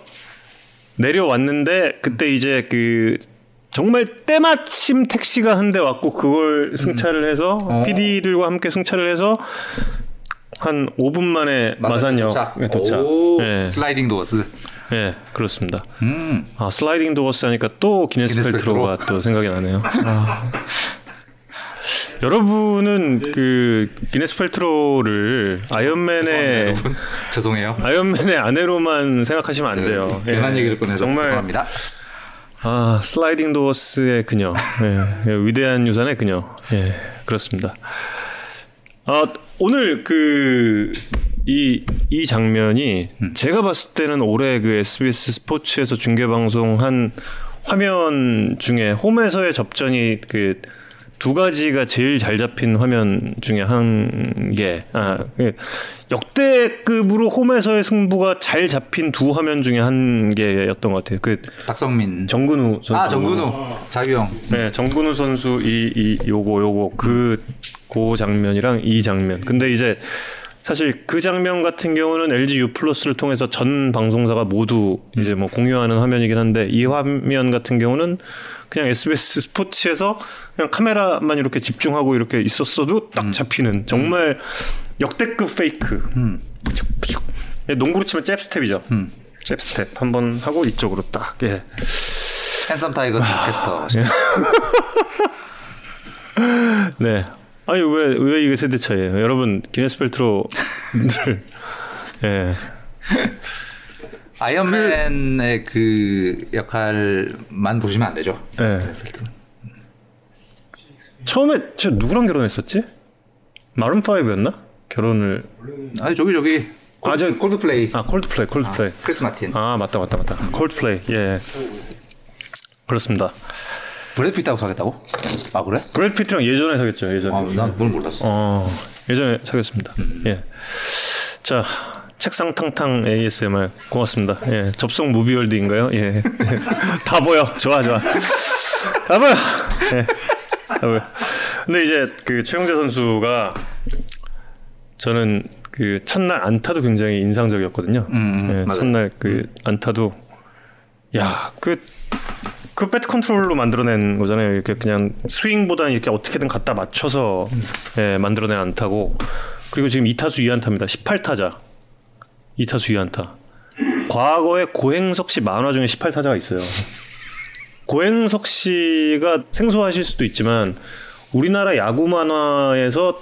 Speaker 1: 내려왔는데 그때 이제 그 정말 때마침 택시가 한 대 왔고 그걸 승차를 해서
Speaker 2: 어.
Speaker 1: PD들과 함께 승차를 해서 한 5분 만에 마산역에 도착.
Speaker 2: 오,
Speaker 1: 예,
Speaker 2: 슬라이딩 도어스.
Speaker 1: 예, 그렇습니다.
Speaker 2: 음.
Speaker 1: 아 슬라이딩 도어스 하니까 또 기네스
Speaker 2: 기네스
Speaker 1: 펠트로가 또 생각이 나네요. 아. 여러분은 그 기네스 펠트로를 아이언맨의.
Speaker 2: 죄송해요.
Speaker 1: 아이언맨의 아내로만 생각하시면 안 돼요. 예.
Speaker 2: 괜한 얘기를 꺼내서
Speaker 1: 정말
Speaker 2: 죄송합니다.
Speaker 1: 아 슬라이딩 도어스의 그녀, 예, 예, 위대한 유산의 그녀, 예, 그렇습니다. 아 오늘 그 이 이 장면이 제가 봤을 때는 올해 그 SBS 스포츠에서 중계 방송한 화면 중에 홈에서의 접전이 그 두 가지가 제일 잘 잡힌 화면 중에 한 게, 아, 그 역대급으로 홈에서의 승부가 잘 잡힌 두 화면 중에 한 개였던 것 같아요. 그
Speaker 2: 박성민.
Speaker 1: 정근우 선수.
Speaker 2: 아 정근우. 자규영.
Speaker 1: 네, 정근우 선수 이, 이 요거 요거 그, 그 장면이랑 이 장면. 근데 이제 사실 그 장면 같은 경우는 LG U 플러스를 통해서 전 방송사가 모두 이제 뭐 공유하는 화면이긴 한데 이 화면 같은 경우는 그냥 SBS 스포츠에서 그냥 카메라만 이렇게 집중하고 이렇게 있었어도 딱 잡히는 정말 역대급 페이크. 푸죽푸죽. 예, 농구로 치면 jab step이죠. jab step 한 번 하고 이쪽으로 딱 예.
Speaker 2: 핸섬 타이거 캐스터.
Speaker 1: 네. 아니 왜 왜 이게 세대 차이예요? 여러분 기네스 펠트로를 예.
Speaker 2: 아이언맨의 그 역할만 보시면 안 되죠.
Speaker 1: 예. 처음에 저 누구랑 결혼했었지? 마룬 5였나? 결혼을
Speaker 2: 아니 저기 저기.
Speaker 1: 아, 저-
Speaker 2: 콜드플레이.
Speaker 1: 아 콜드플레이 콜드플레이
Speaker 2: 크리스 마틴.
Speaker 1: 아 맞다 맞다 맞다 콜드플레이 예 그렇습니다
Speaker 2: 브래드 피트하고 사겼다고? 아 그래?
Speaker 1: 브래드 피트랑 예전에 사귀었죠 예전에
Speaker 2: 아, 난 그걸 몰랐어.
Speaker 1: 어 예전에 사귀었습니다 예자 책상 탕탕 ASMR 고맙습니다. 예 접속 무비월드인가요? 예 다 보여. 좋아 좋아. 다 보여. 예 다 보여. 근데 이제 그 최영재 선수가 저는 그 첫날 안타도 굉장히 인상적이었거든요.
Speaker 2: 음, 음,
Speaker 1: 예,
Speaker 2: 맞아요.
Speaker 1: 첫날 그 안타도 야그 그 배트 컨트롤로 만들어낸 거잖아요. 이렇게 그냥 스윙보다는 이렇게 어떻게든 갖다 맞춰서 예, 만들어낸 안타고. 그리고 지금 2타수 2안타입니다. 18타자 2타수 2안타. 과거에 고행석 씨 만화 중에 18타자가 있어요. 고행석 씨가 생소하실 수도 있지만 우리나라 야구 만화에서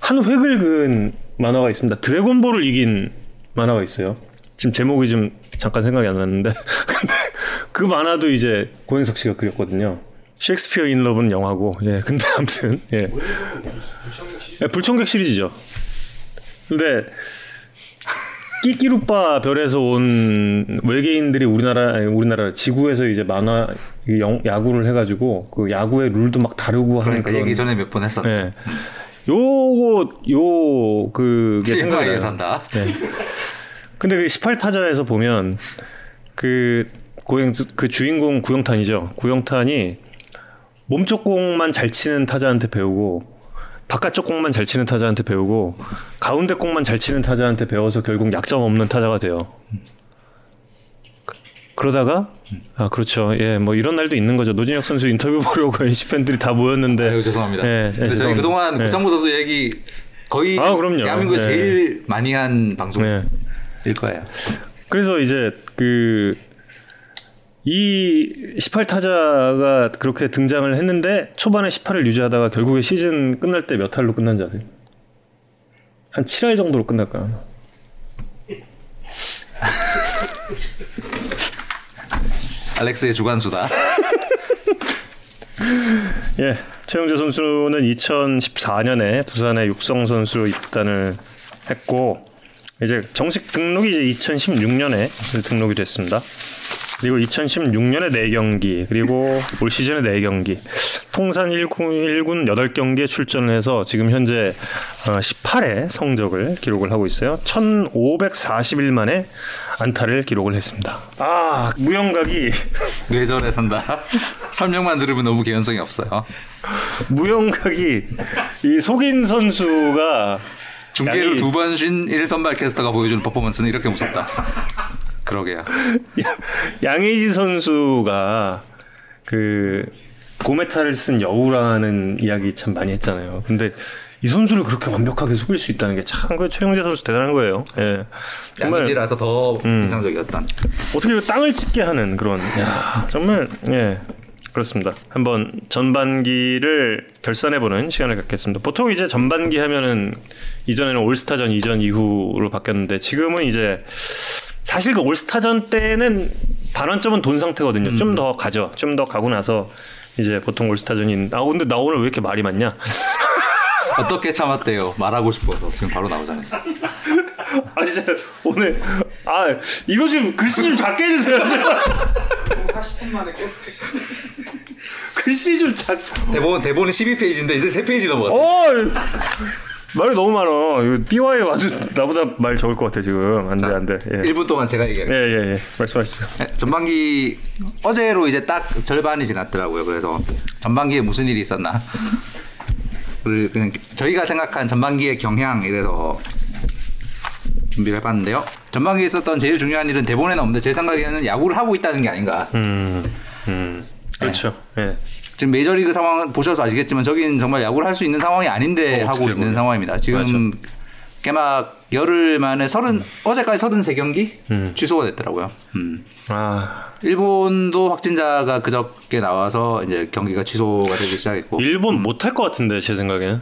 Speaker 1: 한 획을 그은 만화가 있습니다. 드래곤볼을 이긴 만화가 있어요. 지금 제목이 좀 잠깐 생각이 안 나는데 근데 그 만화도 이제 고행석 씨가 그렸거든요. 셰익스피어 인 러브는 영화고 예 근데 아무튼 예, 예 불청객 시리즈죠. 근데 끼끼루빠 별에서 온 외계인들이 우리나라 우리나라 지구에서 이제 만화 이 영- 야구를 해가지고 그 야구의 룰도 막 다르고 하는
Speaker 2: 그러니까
Speaker 1: 그런
Speaker 2: 얘기 전에 몇 번 했었네.
Speaker 1: 예. 요거 요 그게 생각이.
Speaker 2: 산다.
Speaker 1: 네. 근데 그 18타자에서 보면 그 고행 그 주인공 구영탄이죠. 구영탄이 몸쪽 공만 잘 치는 타자한테 배우고 바깥쪽 공만 잘 치는 타자한테 배우고 가운데 공만 잘 치는 타자한테 배워서 결국 약점 없는 타자가 돼요. 그러다가 아 그렇죠. 예, 뭐 이런 날도 있는 거죠. 노진혁 선수 인터뷰 보려고 NC 팬들이 다 모였는데
Speaker 2: 아유 죄송합니다.
Speaker 1: 예, 예,
Speaker 2: 저희. 그동안
Speaker 1: 예.
Speaker 2: 구창모 선수 얘기 거의
Speaker 1: 아, 그럼요.
Speaker 2: 대한민국에
Speaker 1: 예.
Speaker 2: 제일 많이 한 방송일
Speaker 1: 네.
Speaker 2: 거예요.
Speaker 1: 그래서 이제 그 이 18타자가 그렇게 등장을 했는데 초반에 18을 유지하다가 결국에 시즌 끝날 때 몇 할로 끝난지 아세요? 한 7할 정도로 끝날 거야. 아마.
Speaker 2: 알렉스의 주관수다.
Speaker 1: 예, 최영재 선수는 2014년에 두산의 육성 선수로 입단을 했고 이제 정식 등록이 이제 2016년에 등록이 됐습니다. 그리고 2016년에 4경기, 그리고 올 시즌에 4경기, 통산 1군, 1군 8경기에 출전을 해서 지금 현재 18회 성적을 기록을 하고 있어요. 1541 만에 안타를 기록을 했습니다. 아, 무영각이
Speaker 2: 뇌절에 산다. 설명만 들으면 너무 개연성이 없어요.
Speaker 1: 무영각이 이 속인 선수가
Speaker 2: 중계를 두 번 쉰 1선발 캐스터가 보여주는 퍼포먼스는 이렇게 무섭다. 그러게요.
Speaker 1: 양의지 선수가 그 고메타를 쓴 여우라는 이야기 참 많이 했잖아요. 근데 이 선수를 그렇게 완벽하게 속일 수 있다는 게 참 그 최영재 선수 대단한 거예요. 예. 정말
Speaker 2: 양지라서 더 인상적이었던.
Speaker 1: 어떻게 그 땅을 찍게 하는 그런 야, 정말 예. 그렇습니다. 한번 전반기를 결산해보는 시간을 갖겠습니다. 보통 이제 전반기 하면은 이전에는 올스타전 이전 이후로 바뀌었는데 지금은 이제 사실 그 올스타전 때는 반환점은 돈 상태거든요. 좀더 가죠. 좀 더 가고 나서 이제 보통 올스타전인 아 근데 나 오늘 왜 이렇게 말이 많냐?
Speaker 2: 어떻게 참았대요? 말하고 싶어서 지금 바로 나오잖아요.
Speaker 1: 아 진짜 오늘 아 이거 좀 글씨 좀 작게 해주세요.
Speaker 6: 40분 만에 계속
Speaker 1: 글씨 좀 작.
Speaker 2: 대본 대본은 12페이지인데 이제 3페이지 넘어갔어요.
Speaker 1: 어 말이 너무 많아. 이거 BY 아주 나보다 말 적을 것 같아 지금. 안돼 안돼. 예.
Speaker 2: 1분 동안 제가 얘기할게요.
Speaker 1: 예예 예. 말씀하시죠.
Speaker 2: 네, 전반기 어제로 이제 딱 절반이 지났더라고요. 그래서 전반기에 무슨 일이 있었나? 를 그냥 저희가 생각한 전반기의 경향 이래서 준비를 해봤는데요. 전반기에 있었던 제일 중요한 일은 대본에는 없는데 제 생각에는 야구를 하고 있다는 게 아닌가.
Speaker 1: 음, 음, 그렇죠. 예.
Speaker 2: 지금 메이저리그 상황 보셔서 아시겠지만 저긴 정말 야구를 할 수 있는 상황이 아닌데
Speaker 1: 어,
Speaker 2: 하고 있는
Speaker 1: 보면.
Speaker 2: 상황입니다. 지금 개막 열흘 만에 서른 어제까지 33경기
Speaker 1: 음.
Speaker 2: 취소가 됐더라고요. 음.
Speaker 1: 아
Speaker 2: 일본도 확진자가 그저께 나와서 이제 경기가 취소가 되기 시작했고,
Speaker 1: 일본 못할 것 같은데 제 생각에는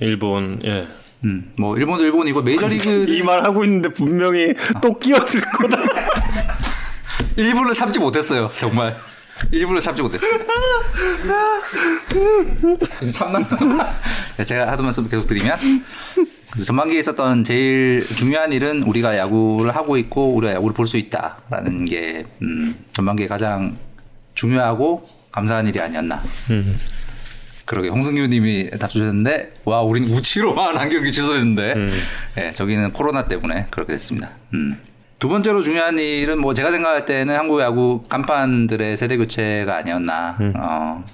Speaker 1: 일본 예.
Speaker 2: 음, 뭐 일본도 일본이고 메이저리그
Speaker 1: 이 말 하고 있는데 분명히 또 끼어들 거다.
Speaker 2: 일부러 참지 못했어요. 정말 일부러 참지 못했습니다. 참나? 네, 제가 하던 말씀 계속 드리면 전반기에 있었던 제일 중요한 일은 우리가 야구를 하고 있고 우리가 야구를 볼 수 있다라는 게 음, 전반기에 가장 중요하고 감사한 일이 아니었나. 그러게 홍승규님이 답 주셨는데 와 우린 우치로만 한 경기 취소했는데 예, 저기는 코로나 때문에 그렇게 됐습니다. 음. 두 번째로 중요한 일은 뭐 제가 생각할 때는 한국 야구 간판들의 세대 교체가 아니었나. 어,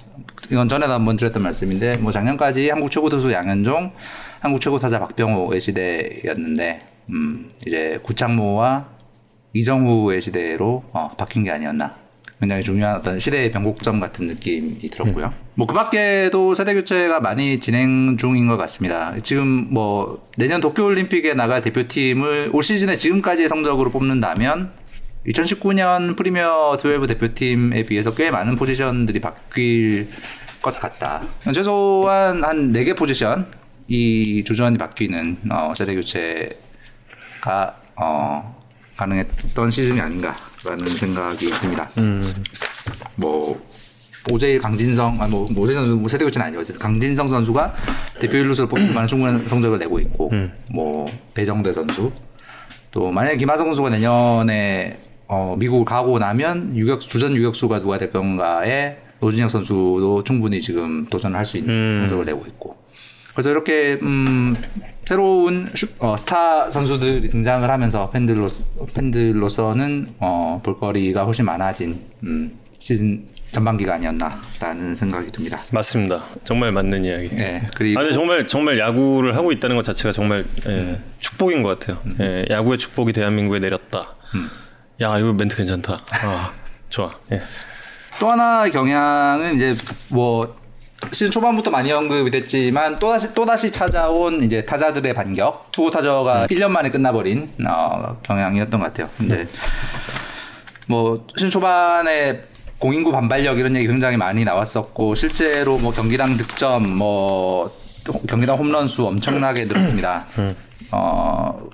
Speaker 2: 이건 전에도 한번 드렸던 말씀인데 뭐 작년까지 한국 최고 투수 양현종, 한국 최고 타자 박병호의 시대였는데 음, 이제 구창모와 이정후의 시대로 어, 바뀐 게 아니었나. 굉장히 중요한 어떤 시대의 변곡점 같은 느낌이 들었고요. 뭐그 밖에도 세대 교체가 많이 진행 중인 것 같습니다. 지금 뭐 내년 도쿄올림픽에 나갈 대표팀을 올 시즌에 지금까지의 성적으로 뽑는다면 2019년 프리미어 12 대표팀에 비해서 꽤 많은 포지션들이 바뀔 것 같다. 최소한 한 4개 포지션 이 조전이 바뀌는 어, 세대 교체가 어, 가능했던 시즌이 아닌가 라는 생각이 듭니다. 뭐 오재일 강진성 아뭐 오재일 선수 뭐 세대 교체는 아니죠. 강진성 선수가 대표 일루수로 뽑힐 만한 충분한 성적을 내고 있고 뭐 배정대 선수 또 만약에 김하성 선수가 내년에 어, 미국을 가고 나면 유격 주전 유격수가 누가 될 건가에 노진혁 선수도 충분히 지금 도전을 할 수 있는
Speaker 1: 음.
Speaker 2: 성적을 내고 있고 그래서 이렇게 음, 새로운 슈- 어, 스타 선수들이 등장을 하면서 팬들로 팬들로서는 어, 볼거리가 훨씬 많아진 음, 시즌 전반기가 아니었나라는 생각이 듭니다.
Speaker 1: 맞습니다. 정말 맞는 이야기.
Speaker 2: 예 그리고
Speaker 1: 아, 정말 정말 야구를 하고 있다는 것 자체가 정말 예, 축복인 것 같아요. 예, 야구의 축복이 대한민국에 내렸다. 야 이거 멘트 괜찮다. 아, 좋아. 예.
Speaker 2: 또 하나 경향은 이제 뭐 시즌 초반부터 많이 언급이 됐지만 또다시 또다시 찾아온 이제 타자들의 반격 투구 타자가 1년 만에 끝나버린 어, 경향이었던 것 같아요. 근데 뭐 시즌 초반에 공인구 반발력 이런 얘기 굉장히 많이 나왔었고 실제로 뭐 경기당 득점 뭐 경기당 홈런 수 엄청나게 늘었습니다. 어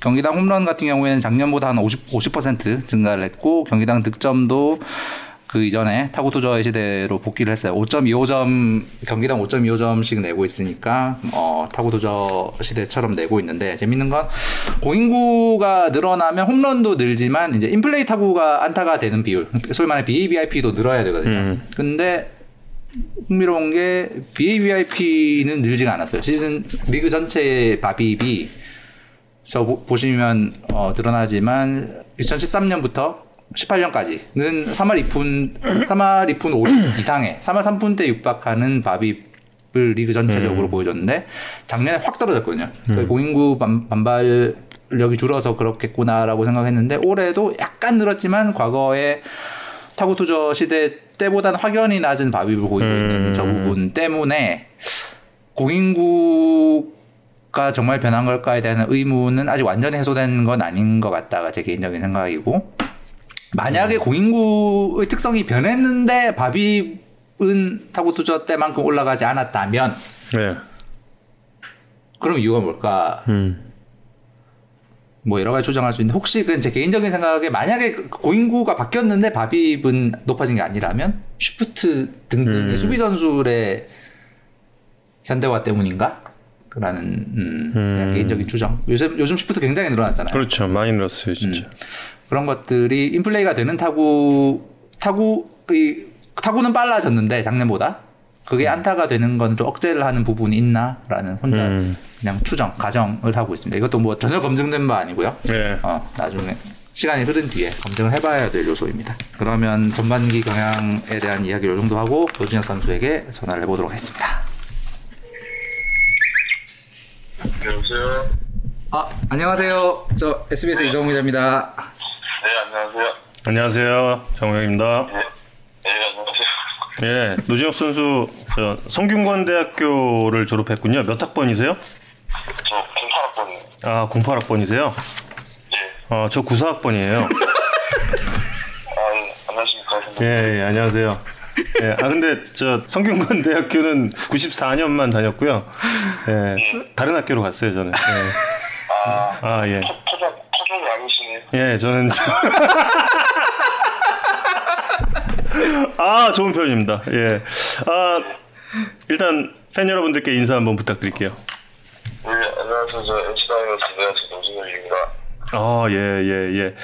Speaker 2: 경기당 홈런 같은 경우에는 작년보다 한 50, 50% 증가를 했고 경기당 득점도 그 이전에 타구 투저의 시대로 복귀를 했어요. 5.25점 경기당 5.25점씩 내고 있으니까 어, 타구 투저 시대처럼 내고 있는데 재밌는 건 고인구가 늘어나면 홈런도 늘지만 이제 인플레이 타구가 안타가 되는 비율 소위 말해 BABIP도 늘어야 되거든요.
Speaker 1: 음.
Speaker 2: 근데 흥미로운 게 BABIP는 늘지가 않았어요. 시즌 리그 전체의 바비비 저 보- 보시면 어, 드러나지만 2013년부터 18년까지는 3할 2푼 3할 2푼 50 이상의 3할 3푼대 육박하는 바비를 리그 전체적으로 보여줬는데 작년에 확 떨어졌거든요. 그러니까 공인구 반, 반발력이 줄어서 그렇겠구나라고 생각했는데 올해도 약간 늘었지만 과거에 타구 투저 시대 때보다는 확연히 낮은 바비를 보이고 있는
Speaker 1: 음.
Speaker 2: 저 부분 때문에 공인구 가 정말 변한 걸까에 대한 의문은 아직 완전히 해소된 건 아닌 것 같다가 제 개인적인 생각이고 만약에 공인구의 특성이 변했는데 BABIP은 타고 투저 때만큼 올라가지 않았다면
Speaker 1: 네.
Speaker 2: 그럼 이유가 뭘까?
Speaker 1: 음.
Speaker 2: 뭐 여러 가지 추정할 수 있는데 혹시 그건 제 개인적인 생각에 만약에 그 공인구가 바뀌었는데 BABIP은 높아진 게 아니라면 시프트 등등의
Speaker 1: 음.
Speaker 2: 수비 전술의 현대화 때문인가? 라는 음,
Speaker 1: 음.
Speaker 2: 개인적인 추정. 요즘 요즘 시프트 굉장히 늘어났잖아요.
Speaker 1: 그렇죠. 많이 늘었어요, 진짜.
Speaker 2: 그런 것들이 인플레이가 되는 타구 타구 이 타구는 빨라졌는데 작년보다 그게 안타가 되는 건 좀 억제를 하는 부분이 있나라는 혼자
Speaker 1: 음.
Speaker 2: 그냥 추정 가정을 하고 있습니다. 이것도 뭐 전혀 검증된 바 아니고요.
Speaker 1: 네.
Speaker 2: 어, 나중에 시간이 흐른 뒤에 검증을 해봐야 될 요소입니다. 그러면 전반기 경향에 대한 이야기를 이 정도 하고 노진혁 선수에게 전화를 해보도록 하겠습니다.
Speaker 7: 여보세요?
Speaker 2: 아 안녕하세요. 저 SBS 이정우 기자입니다.
Speaker 7: 네, 안녕하세요.
Speaker 1: 안녕하세요. 정우영입니다.
Speaker 7: 네, 네 안녕하세요.
Speaker 1: 예, 노진혁 선수 저 성균관대학교를 졸업했군요. 몇 학번이세요?
Speaker 7: 저 08학번이에요.
Speaker 1: 아, 08학번이세요?
Speaker 7: 네.
Speaker 1: 어, 저 94학번이에요.
Speaker 7: 아, 예, 안녕하십니까.
Speaker 1: 예, 예, 안녕하세요. 예, 아 근데 저 성균관 대학교는 94년만 다녔고요. 예, 다른 학교로 갔어요, 저는. 예.
Speaker 7: 아,
Speaker 1: 아, 예.
Speaker 7: 토, 토종, 토종이 아니시네요.
Speaker 1: 예, 저는 아, 좋은 표현입니다. 예. 아, 일단 팬 여러분들께 인사 한번 부탁드릴게요.
Speaker 7: 네, 안녕하세요. 저 NC 다이너스 내야수 노진혁입니다.
Speaker 1: 아, 예, 예, 예.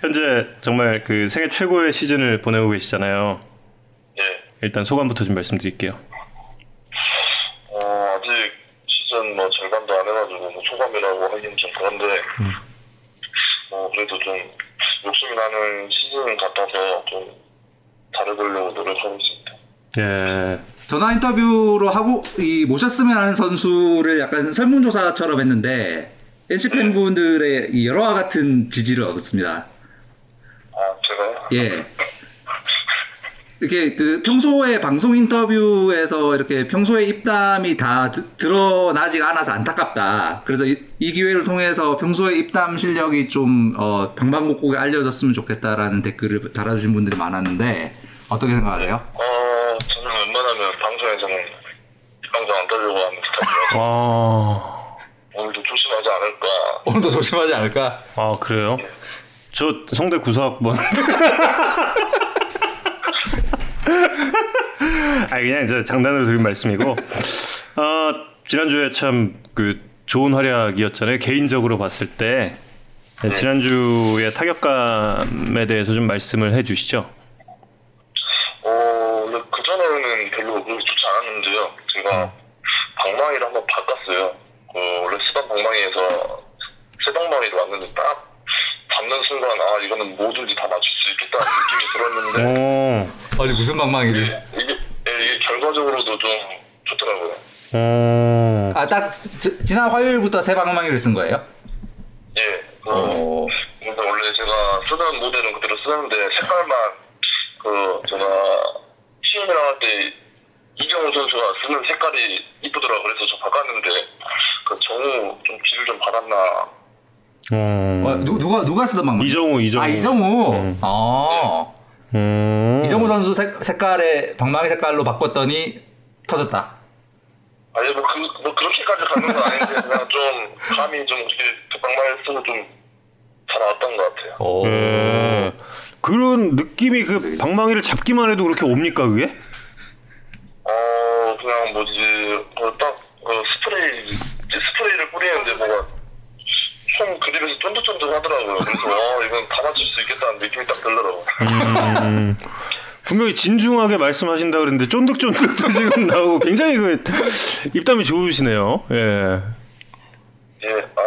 Speaker 1: 현재 정말 그 생애 최고의 시즌을 보내고 계시잖아요.
Speaker 7: 예.
Speaker 1: 일단 소감부터 좀 말씀드릴게요.
Speaker 7: 어, 아직 시즌 뭐 절반도 안 해가지고 뭐 초감이라고 하기는 좀 그런데, 뭐 그래도 좀 욕심이 나는 시즌 같아서 좀 잘해보려고 노력하고 있습니다.
Speaker 1: 예.
Speaker 2: 전화 인터뷰로 하고 이 모셨으면 하는 선수를 약간 설문조사처럼 했는데 NC 팬분들의 이 여러와 같은 지지를 얻었습니다.
Speaker 7: 아, 제가요?
Speaker 2: 예. 이렇게 그 평소에 방송 인터뷰에서 이렇게 평소에 입담이 다 드- 드러나지 않아서 안타깝다. 그래서 이, 이 기회를 통해서 평소에 입담 실력이 좀 어, 방방곡곡에 알려졌으면 좋겠다라는 댓글을 달아주신 분들이 많았는데 어떻게 생각하세요?
Speaker 7: 어, 저는 웬만하면 방송에서는 방송 안 따려고 하는 스타일이라서
Speaker 1: 아,
Speaker 7: 오늘도 조심하지 않을까.
Speaker 2: 오늘도 조심하지 않을까?
Speaker 1: 아 그래요? 저 성대 9사학번. 아 그냥 저 장난으로 드린 말씀이고, 어, 지난주에 참 그 좋은 활약이었잖아요. 개인적으로 봤을 때 네, 지난주의 타격감에 대해서 좀 말씀을 해주시죠.
Speaker 7: 어, 원래 그전에는 별로 그렇게 좋지 않았는데요. 제가 방망이를 한번 바꿨어요. 그 원래 쓰던 방망이에서 새 방망이로 왔는데 딱 잡는 순간 아 이거는 뭐든지 다 맞출 수 있겠다는 느낌이 들었는데
Speaker 1: 오,
Speaker 2: 아니 무슨 방망이를?
Speaker 7: 이게, 예, 이게 결과적으로도 좀 좋더라고요.
Speaker 1: 오,
Speaker 2: 아딱 지난 화요일부터 새 방망이를 쓴 거예요?
Speaker 7: 예. 그,
Speaker 2: 어.
Speaker 7: 근데 원래 제가 쓰던 모델은 그대로 쓰는데 색깔만 그 제가 시험이랑 할 때 이경호 선수가 쓰는 색깔이 이쁘더라 그래서 저 바꿨는데 그 정우 좀 기를 좀 받았나
Speaker 1: 오.
Speaker 2: 어, 누, 누가 누가 쓰던 방망이?
Speaker 1: 이정우, 이정우.
Speaker 2: 아 이정우.
Speaker 1: 음.
Speaker 2: 아
Speaker 1: 음.
Speaker 2: 이정우 선수 색, 색깔의 방망이 색깔로 바꿨더니 터졌다.
Speaker 7: 아니 뭐, 그, 뭐 그렇게까지 가는 건 아닌데 그냥 좀 감이 좀 이렇게 방망이 쓰고 좀잘 나왔던 것 같아요.
Speaker 2: 오.
Speaker 1: 예. 그런 느낌이 그 방망이를 잡기만 해도 그렇게 옵니까 그게?
Speaker 7: 어 그냥 뭐지 그딱그 스프레이 스프레이를 뿌리는데 뭐가 손 그립에서 쫀득쫀득 하더라고요. 그래서 어 이건 다 맞출 수 있겠다는 느낌이 딱 들더라고요.
Speaker 1: 음, 분명히 진중하게 말씀하신다 그랬는데 쫀득쫀득도 지금 나오고 굉장히 그 입담이 좋으시네요. 예.
Speaker 7: 예, 아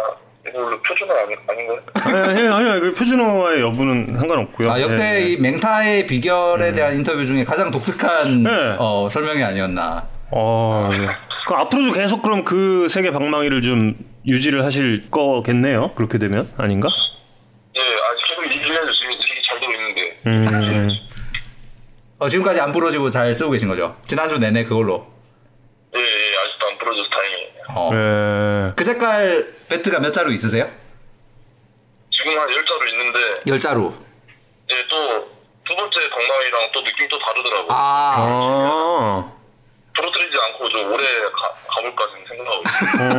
Speaker 7: 이거 원래 표준어 아니, 아닌가요?
Speaker 1: 아니, 아니, 아니, 그 표준어와의 여부는 상관없고요.
Speaker 2: 아, 역대
Speaker 1: 예.
Speaker 2: 이 맹타의 비결에 대한 인터뷰 중에 가장 독특한
Speaker 1: 네.
Speaker 2: 어, 설명이 아니었나.
Speaker 1: 어, 예. 그 앞으로도 계속 그럼 그 세계 방망이를 좀 유지를 하실 거겠네요. 그렇게 되면 아닌가?
Speaker 7: 예, 아직 계속 얘기해야죠. 지금 잘 되고 있는데.
Speaker 1: 음,
Speaker 2: 어, 지금까지 안 부러지고 잘 쓰고 계신 거죠? 지난주 내내 그걸로.
Speaker 7: 예, 예, 아직도 안 부러져서 다행이에요.
Speaker 2: 어.
Speaker 1: 예.
Speaker 2: 그 색깔 배트가 몇 자루 있으세요?
Speaker 7: 지금 한 10자루 있는데,
Speaker 2: 열 자루.
Speaker 7: 예, 또 두 번째 방망이랑 또 느낌 또 다르더라고요.
Speaker 2: 아,
Speaker 1: 아.
Speaker 7: 부러뜨리지 않고 좀 오래 가, 가볼까 지금 생각하고 있어요.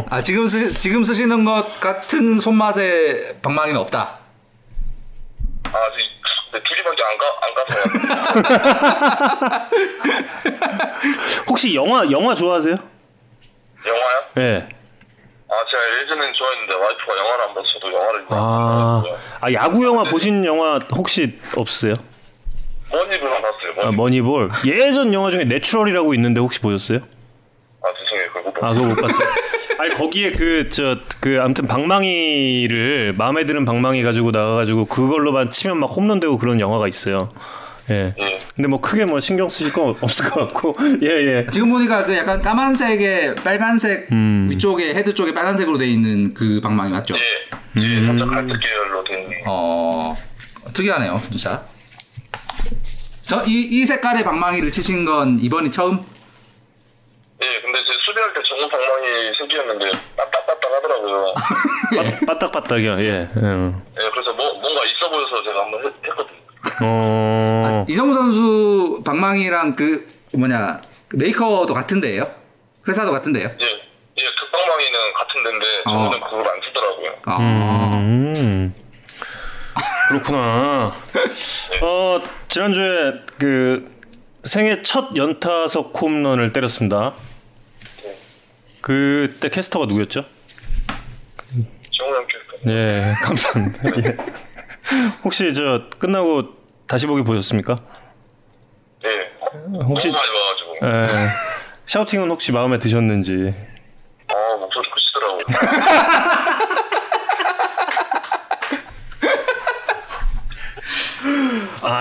Speaker 1: 어.
Speaker 2: 아 지금 쓰, 지금 쓰시는 것 같은 손맛의 방망이는 없다.
Speaker 7: 아, 아직 네, 두 개밖에 안, 가, 안 가서
Speaker 1: 혹시 영화 영화 좋아하세요?
Speaker 7: 영화요?
Speaker 1: 예.
Speaker 7: 아 제가 예전엔 좋아했는데 와이프가 영화를 안 봐서 저도 영화를
Speaker 1: 아. 아 야구 영화 보신 영화 혹시 없으세요?
Speaker 7: 머니볼만 봤어요. 머니.
Speaker 1: 아, 머니볼. 예전 영화 중에 내추럴이라고 있는데 혹시 보셨어요?
Speaker 7: 아 죄송해요. 그거 못 봤어요.
Speaker 1: 아, 그거 못 봤어요. 아니 거기에 그저그 아무튼 방망이를 마음에 드는 방망이 가지고 나가가지고 그걸로만 치면 막 홈런 되고 그런 영화가 있어요. 예.
Speaker 7: 예.
Speaker 1: 근데 뭐 크게 뭐 신경 쓰실 건 없을 것 같고 예 예.
Speaker 2: 지금 보니까 그 약간 까만색에 빨간색
Speaker 1: 음.
Speaker 2: 위쪽에 헤드 쪽에 빨간색으로 돼 있는 그 방망이 맞죠?
Speaker 7: 예. 예, 살짝 갈색 계열로 된.
Speaker 2: 어 특이하네요, 진짜. 저 이 이 색깔의 방망이를 치신 건 이번이 처음?
Speaker 7: 예, 근데 제 수비할 때 정우 방망이 챙기었는데 빠딱빠딱 하더라고요.
Speaker 2: 예.
Speaker 1: 빠딱빠딱이요. 예. 음.
Speaker 7: 예, 그래서 뭐 뭔가 있어 보여서 제가 한번 했, 했거든요.
Speaker 1: 어.
Speaker 2: 아, 이성우 선수 방망이랑 그 뭐냐 그 메이커도 같은데요? 회사도 같은데요?
Speaker 7: 예, 예, 그 방망이는 같은 데인데 저는 그걸 안 쓰더라고요.
Speaker 2: 아,
Speaker 1: 음. 그렇구나. 어, 지난주에 그 생애 첫 연타석 홈런을 때렸습니다. 그때 캐스터가 누구였죠?
Speaker 7: 정우 형 캐스터.
Speaker 1: 예, 감사합니다. 예. 혹시 저 끝나고 다시 보기 보셨습니까?
Speaker 7: 예.
Speaker 1: 혹시
Speaker 7: 많이 봐가지고.
Speaker 1: 예, 샤우팅은 혹시 마음에 드셨는지?
Speaker 7: 아, 목소리 크시더라고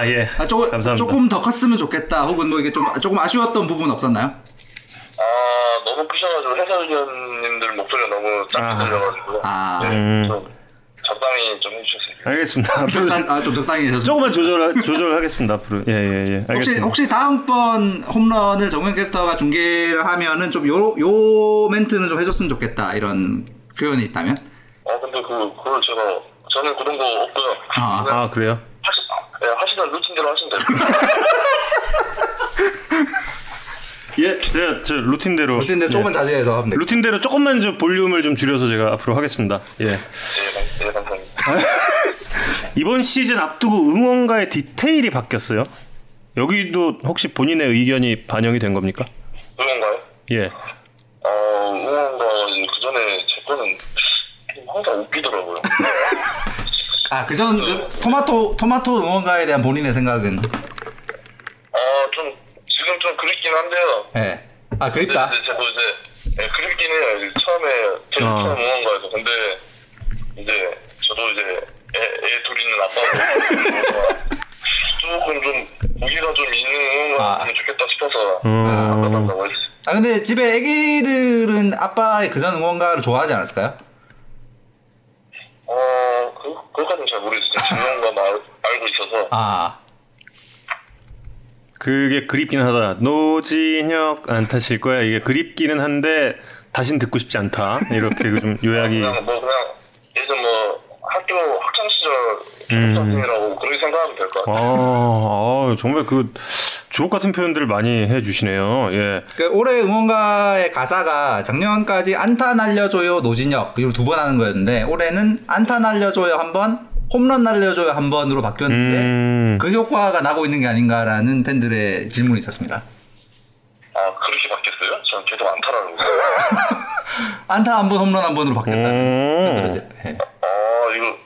Speaker 1: 아 예.
Speaker 2: 아, 조금,
Speaker 1: 감사합니다.
Speaker 2: 조금 더 컸으면 좋겠다. 혹은 뭐 이게 좀 조금 아쉬웠던 부분 없었나요?
Speaker 7: 아, 너무 크셔가지고 해설위원님들 목소리가 너무 작게
Speaker 1: 아.
Speaker 7: 들려가지고.
Speaker 2: 아.
Speaker 7: 예,
Speaker 1: 음.
Speaker 7: 좀 적당히 좀 해주셨어요.
Speaker 1: 알겠습니다.
Speaker 2: 적당, 아, 좀 적당히 해서.
Speaker 1: 조금만 조절 조절하겠습니다. 앞으로 예예 예, 예. 알겠습니다.
Speaker 2: 혹시 혹시 다음번 홈런을 정현 캐스터가 중계를 하면은 좀 요 요 멘트는 좀 해줬으면 좋겠다 이런 표현이 있다면?
Speaker 7: 아, 근데 그, 그걸 제가, 저는 그런 거 없고요.
Speaker 2: 아,
Speaker 1: 아 그래요?
Speaker 7: 하시, 예, 하시던 루틴대로 하시면 돼요.
Speaker 1: 예, 제가 저 루틴대로
Speaker 2: 조금만
Speaker 1: 예.
Speaker 2: 자제해서 하면 돼.
Speaker 1: 루틴대로 조금만 좀 볼륨을 좀 줄여서 제가 앞으로 하겠습니다. 예.
Speaker 7: 예, 감- 예, 감사합니다.
Speaker 1: 이번 시즌 앞두고 응원가의 디테일이 바뀌었어요. 여기도 혹시 본인의 의견이 반영이 된 겁니까?
Speaker 7: 그런가요?
Speaker 1: 예.
Speaker 7: 어, 응원가, 그 전에 제 거는 좀 항상 웃기더라고요.
Speaker 2: 아, 그전 그 토마토 토마토 응원가에 대한 본인의 생각은
Speaker 7: 아, 좀, 지금 좀 그립긴 한데요.
Speaker 2: 예. 아,
Speaker 7: 근데
Speaker 2: 그립다.
Speaker 7: 이제 저도 이제, 예, 그립긴 해요. 처음에, 제일
Speaker 1: 어.
Speaker 7: 처음 응원가에서. 근데, 이제, 저도 이제, 애, 애둘 있는 아빠고, 조금 좀, 무기가 좀 있는 응원가
Speaker 2: 아.
Speaker 7: 면 좋겠다 싶어서,
Speaker 1: 음.
Speaker 7: 했어요.
Speaker 2: 아, 근데 집에 애기들은 아빠의 그전 응원가를 좋아하지 않았을까요?
Speaker 7: 어, 그, 그것까지는 잘 모르겠어요. 진영가 알, 알고 있어서.
Speaker 2: 아,
Speaker 1: 그게 그립긴 하다. 노진혁 안 타실 거야. 이게 그립기는 한데 다신 듣고 싶지 않다. 이렇게 그좀 요약이.
Speaker 7: 그냥 뭐, 그냥, 예전 뭐, 학교 학창 시절
Speaker 1: 음.
Speaker 7: 교사님이라고 그렇게 생각하면 될것
Speaker 1: 아,
Speaker 7: 같아요.
Speaker 1: 아, 정말 그 주옥 같은 표현들을 많이 해주시네요. 예.
Speaker 2: 그 올해 응원가의 가사가 작년까지 안타 날려줘요 노진혁 이걸 두 번 하는 거였는데 올해는 안타 날려줘요 한 번, 홈런 날려줘요 한 번으로 바뀌었는데
Speaker 1: 음.
Speaker 2: 그 효과가 나고 있는 게 아닌가라는 팬들의 질문이 있었습니다.
Speaker 7: 아, 그렇게 바뀌었어요? 전 계속 안타라고.
Speaker 2: 안타 한 번, 홈런 한 번으로 바뀌었다는
Speaker 1: 음.
Speaker 2: 팬들의 예.
Speaker 7: 아, 이거,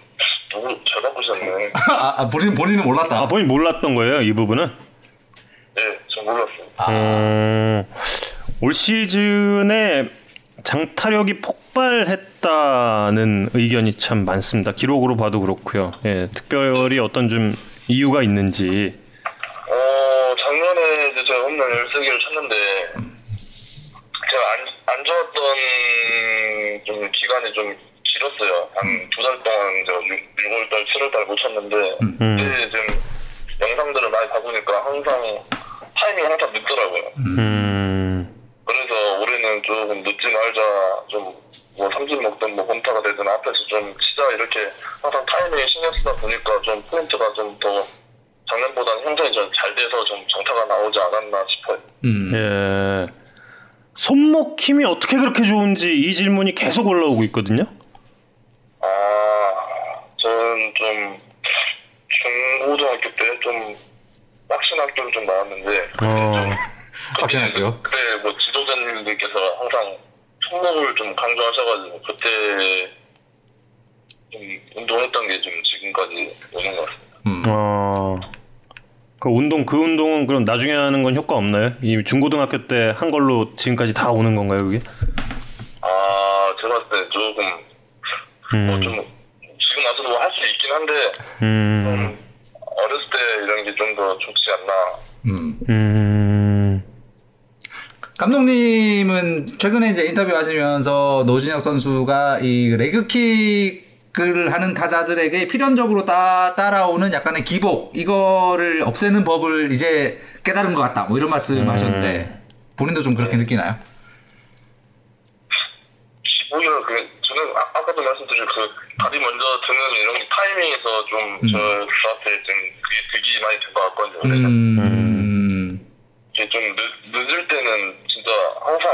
Speaker 7: 바꾸셨네.
Speaker 2: 아, 아, 본인 본인은 몰랐다.
Speaker 1: 아, 본인 몰랐던 거예요, 이 부분은?
Speaker 7: 예, 전 몰랐어요.
Speaker 1: 음, 올 시즌에 장타력이 폭발했다는 의견이 참 많습니다. 기록으로 봐도 그렇고요. 예, 특별히 어떤 좀 이유가 있는지.
Speaker 7: 어, 작년에 이제 제가 홈런 13개를 쳤는데, 제가 안, 안 좋았던 좀 기간이 좀 길었어요. 한 두달 동안 제가 6, 6월달, 7월달 못 쳤는데, 그때 지금 영상들을 많이 봐보니까 항상 타이밍이 항상 늦더라고요.
Speaker 1: 음,
Speaker 7: 그래서 올해는 조금 늦지 말자, 좀, 뭐, 삼진 먹든 뭐, 범타가 되든 앞에서 좀 치자, 이렇게 항상 타이밍 타이밍에 신경 쓰다 보니까 좀 포인트가 좀더 작년보다는 형성이 좀 잘 돼서 좀 정타가 나오지 않았나 싶어요.
Speaker 2: 음.
Speaker 1: 예. 손목 힘이 어떻게 그렇게 좋은지 이 질문이 계속 올라오고 있거든요.
Speaker 7: 아, 저는 좀 중고등학교 때 좀 빡신 학교를 좀 나왔는데
Speaker 1: 어.
Speaker 2: 빡신 학교?
Speaker 7: 그때 뭐 지도자님들께서 항상 손목을 좀 강조하셔가지고 그때 좀 운동했던 게 좀 지금까지 오는 것 같습니다.
Speaker 2: 음.
Speaker 1: 어. 그 운동 그 운동은 그럼 나중에 하는 건 효과 없나요? 이 중고등학교 때 한 걸로 지금까지 다 오는 건가요, 그게?
Speaker 7: 아, 제가 봤을 때 조금 뭐
Speaker 1: 음.
Speaker 7: 좀 지금 와서도 뭐할수 있긴 한데
Speaker 1: 음.
Speaker 7: 좀 어렸을 때 이런 게 좀 더 좋지 않나.
Speaker 2: 음.
Speaker 1: 음.
Speaker 2: 감독님은 최근에 이제 인터뷰 하시면서 노진혁 선수가 이 레그킥을 하는 타자들에게 필연적으로 따, 따라오는 약간의 기복 이거를 없애는 법을 이제 깨달은 것 같다 뭐 이런 말씀
Speaker 1: 음.
Speaker 2: 하셨는데 본인도 좀 그렇게 느끼나요?
Speaker 7: 기본적으로 그 저는 아, 아까도 말씀드린 그 다리 먼저 드는 이런 게 타이밍에서 좀
Speaker 2: 음.
Speaker 7: 저, 저한테 좀 그게 득이 많이 된 것 같거든요. 그래서
Speaker 2: 음.
Speaker 7: 이게 좀 늦, 늦을 때는 진짜 항상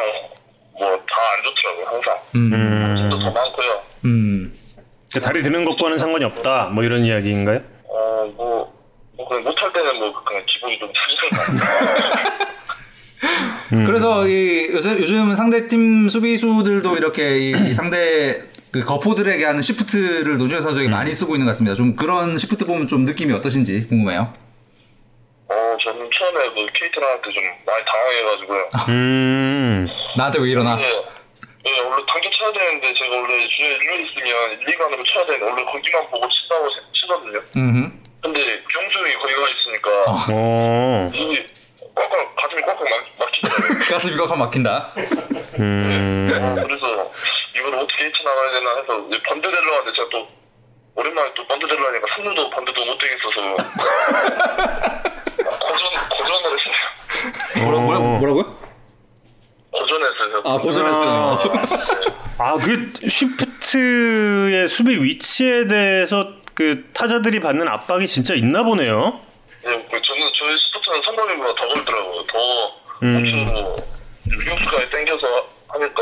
Speaker 7: 뭐 다 안 좋더라고요. 항상
Speaker 2: 음.
Speaker 7: 진도 더
Speaker 1: 음.
Speaker 7: 많고요.
Speaker 2: 음.
Speaker 1: 그 다리 드는 것과는 상관이 없다. 뭐 이런 이야기인가요?
Speaker 7: 어 뭐 뭐 그냥 못할 때는 뭐 그냥 기분이 좀 터지는 것 같아요.
Speaker 1: 음.
Speaker 2: 그래서 이 요새 요즘 상대팀 수비수들도 이렇게 이, 이 상대 그 거포들에게 하는 시프트를 노준현 선수에게
Speaker 1: 음.
Speaker 2: 많이 쓰고 있는 것 같습니다. 좀 그런 시프트 보면 좀 느낌이 어떠신지 궁금해요.
Speaker 7: 어 저는 처음에 그때좀 많이 당황해가지고요.
Speaker 1: 음.
Speaker 2: 나한테 왜 이러나?
Speaker 7: 네. 네, 원래 당겨 쳐야 되는데 제가 원래 주에 일루 있으면 1, 2간으로 쳐야 되는데 원래 거기만 보고 치다고 세- 치거든요.
Speaker 2: 음.
Speaker 7: 근데 경수형이 거기 가 있으니까
Speaker 1: 어.
Speaker 7: 이 꽉꽉 가슴이 꽉꽉 막, 막히더라고요.
Speaker 2: 가슴이 꽉꽉 막힌다.
Speaker 1: 음.
Speaker 7: 어, 그래서 이걸 어떻게 헤쳐 나가야 되나 해서 이제 번드 되려 하는데 제가 또 오랜만에 또 번드 되려 하니까 3루도 번드도 못 되겠어서 고전 고전을 했어요.
Speaker 2: 뭐라, 뭐라,
Speaker 1: 어.
Speaker 2: 뭐라고요?
Speaker 7: 고전했어요.
Speaker 2: 아 고전했어요.
Speaker 1: 아, 그 쉬프트의 수비 위치에 대해서 그 타자들이 받는 압박이 진짜 있나 보네요.
Speaker 7: 예, 그 저는 스포츠는 선범위보다 더 걸더라고요. 더
Speaker 1: 음.
Speaker 7: 우측으로 유격수까지 당겨서 하니까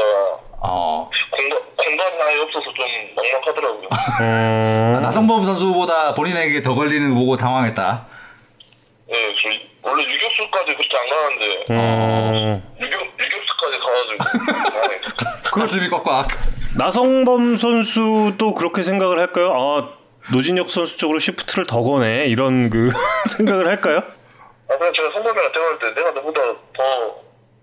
Speaker 2: 어.
Speaker 7: 공간 공간 아예 없어서 좀 막막하더라고요.
Speaker 1: 어.
Speaker 2: 나성범 선수보다 본인에게 더 걸리는 거 보고 당황했다.
Speaker 7: 예, 저 원래 유격수까지 그렇게 안 가는데
Speaker 1: 어.
Speaker 7: 유격 유격수까지 가가지고 아,
Speaker 2: 가슴이 꽉꽉.
Speaker 1: 나성범 선수도 그렇게 생각을 할까요? 아, 노진혁 선수 쪽으로 쉬프트를 더 거네. 이런 그 생각을 할까요?
Speaker 7: 아 그냥 제가 선범이랑 대화할 때 내가 너보다 더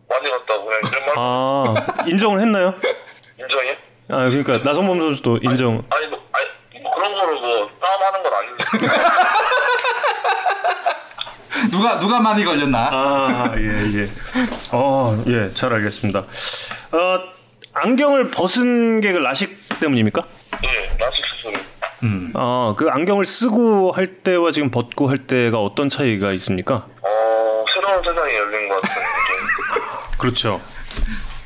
Speaker 7: 많이 갔다고 그냥 이런 말
Speaker 1: 아, 인정을 했나요?
Speaker 7: 인정해?
Speaker 1: 아, 그러니까 나성범 선수도 인정.
Speaker 7: 아니 뭐 아니 뭐 그런 거로 뭐 싸움하는 건 아닌데
Speaker 2: 누가 누가 많이 걸렸나?
Speaker 1: 아, 예, 예. 어, 예, 잘 알겠습니다. 어, 안경을 벗은 게 그 라식 때문입니까?
Speaker 7: 예 라식 수술
Speaker 2: 음.
Speaker 1: 아, 그 안경을 쓰고 할 때와 지금 벗고 할 때가 어떤 차이가 있습니까?
Speaker 7: 어 새로운 세상이 열린 것 같은 느낌
Speaker 1: 그렇죠.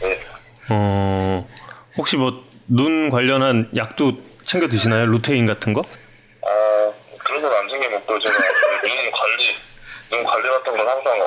Speaker 7: 예.
Speaker 1: 어, 혹시 뭐 눈 관련한 약도 챙겨 드시나요? 루테인 같은 거?
Speaker 7: 아 그런 건 안 챙겨 먹고 제가 그눈 관리 눈 관리 같은 건 항상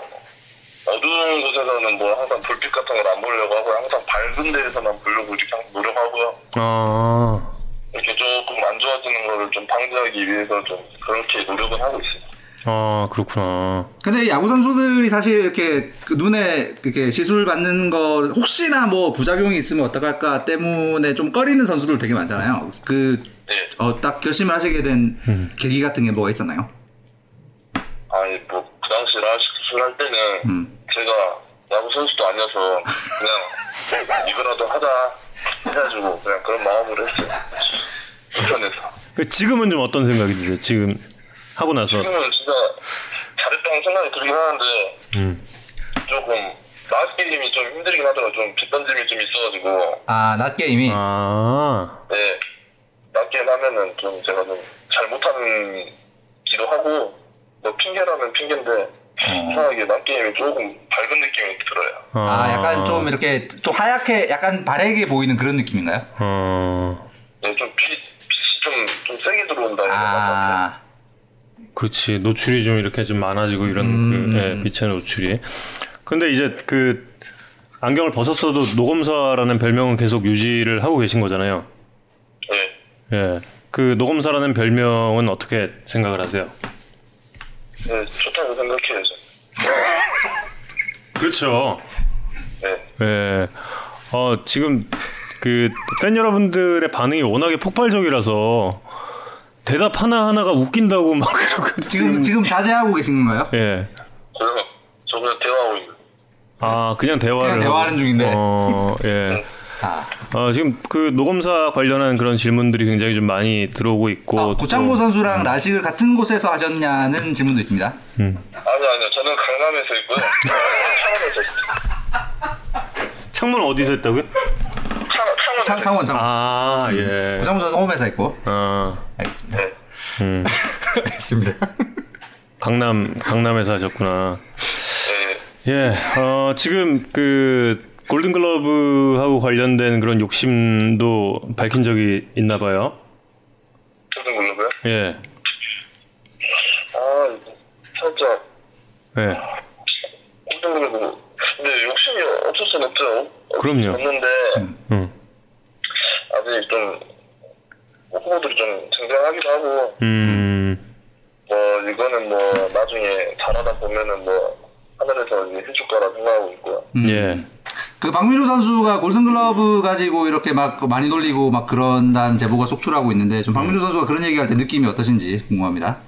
Speaker 7: 어두운 곳에서는 뭐 항상 불빛 같은 걸 안 보려고 하고 항상 밝은 데에서만 보려고 이렇게 노력하고요
Speaker 1: 아,
Speaker 7: 이렇게 조금 안 좋아지는 거를 좀 방지하기 위해서 좀 그렇게 노력은 하고 있어요.
Speaker 1: 아, 그렇구나.
Speaker 2: 근데 야구 선수들이 사실 이렇게 그 눈에 이렇게 시술 받는 거 혹시나 뭐 부작용이 있으면 어떡할까 때문에 좀 꺼리는 선수들 되게 많잖아요. 그
Speaker 7: 네.
Speaker 2: 어, 딱 결심을 하시게 된 계기 같은 게 뭐가 있었나요?
Speaker 7: 아니 뭐 그 당시 라식 수술할 때는
Speaker 2: 음.
Speaker 7: 제가 야구 선수도 아니어서 그냥 이거라도 하자 해가지고 그냥 그런 마음으로 했어요. 불편해서.
Speaker 1: 그 지금은 좀 어떤 생각이 드세요? 지금 하고 나서.
Speaker 7: 지금은 진짜 잘했다는 생각이 들긴 하는데
Speaker 1: 음.
Speaker 7: 조금 라식 게임이 좀 힘들긴 하더라고요. 좀 빗던짐이 좀 있어가지고
Speaker 2: 아, 낮 게임이.
Speaker 7: 어.
Speaker 1: 아,
Speaker 7: 네. 낮 게임 하면은 좀 제가 좀 잘 못하는 기도 하고 뭐 핑계라면 핑계인데 이상하게 낮게임이 조금 밝은 느낌이 들어요.
Speaker 2: 아, 약간 좀 이렇게 좀 하얗게 약간 바래게 보이는 그런 느낌인가요?
Speaker 1: 어,
Speaker 7: 네, 좀 빛, 빛이 좀, 좀좀 세게 들어온다. 아,
Speaker 1: 그렇지 노출이 좀 이렇게 좀 많아지고 이런
Speaker 2: 음.
Speaker 1: 그, 예, 빛의 노출이. 근데 이제 그 안경을 벗었어도 녹음사라는 별명은 계속 유지를 하고 계신 거잖아요.
Speaker 7: 네.
Speaker 1: 예. 그 녹음사라는 별명은 어떻게 생각을 하세요?
Speaker 7: 네, 좋다고 생각해요. 저는.
Speaker 1: 그렇죠.
Speaker 7: 네.
Speaker 1: 예. 어, 지금 그 팬 여러분들의 반응이 워낙에 폭발적이라서 대답 하나 하나가 웃긴다고 막 그러고
Speaker 2: 지금 지금 자제하고 계신 건가요?
Speaker 1: 예.
Speaker 7: 저는 저 그냥 대화하고 있는.
Speaker 1: 아, 그냥 대화를
Speaker 2: 그냥 대화하는
Speaker 1: 하고.
Speaker 2: 중인데.
Speaker 1: 어, 예.
Speaker 2: 아,
Speaker 1: 어, 지금 그 녹음사 관련한 그런 질문들이 굉장히 좀 많이 들어오고 있고
Speaker 2: 아, 구창모
Speaker 1: 또-
Speaker 2: 선수랑 라식을 같은 곳에서 하셨냐는 질문도 있습니다.
Speaker 7: 아니요, 아니요. 저는 강남에서 있고요. 창원에서.
Speaker 1: 창문 어디서 했다고요?
Speaker 7: 창, 창원.
Speaker 2: 창, 창원 창원.
Speaker 1: 아, 예.
Speaker 2: 구창모 선수 홈에서 했고.
Speaker 1: 아,
Speaker 2: 알겠습니다.
Speaker 7: 네.
Speaker 1: 음.
Speaker 2: 알겠습니다.
Speaker 1: 강남 강남에서 하셨구나.
Speaker 7: 네.
Speaker 1: 예, 어, 지금 그 골든글러브하고 관련된 그런 욕심도 밝힌 적이 있나 봐요.
Speaker 7: 무슨 글로브요?
Speaker 1: 예,
Speaker 7: 아, 살짝
Speaker 1: 예,
Speaker 7: 골든 글로브. 근데 욕심이 없을 순 없죠.
Speaker 1: 그럼요.
Speaker 7: 없는데
Speaker 1: 음,
Speaker 7: 아직 좀 후보들이 좀 쟁쟁하기도 하고
Speaker 1: 음,
Speaker 7: 뭐 이거는 뭐 나중에 잘하다 보면은 뭐 하늘에서 이제 해줄 거라 생각하고 있고요.
Speaker 1: 예.
Speaker 2: 그 박민우 선수가 골든글러브 가지고 이렇게 막 많이 놀리고 막 그런다는 제보가 속출하고 있는데 좀 박민우 선수가 그런 얘기할 때 느낌이 어떠신지 궁금합니다.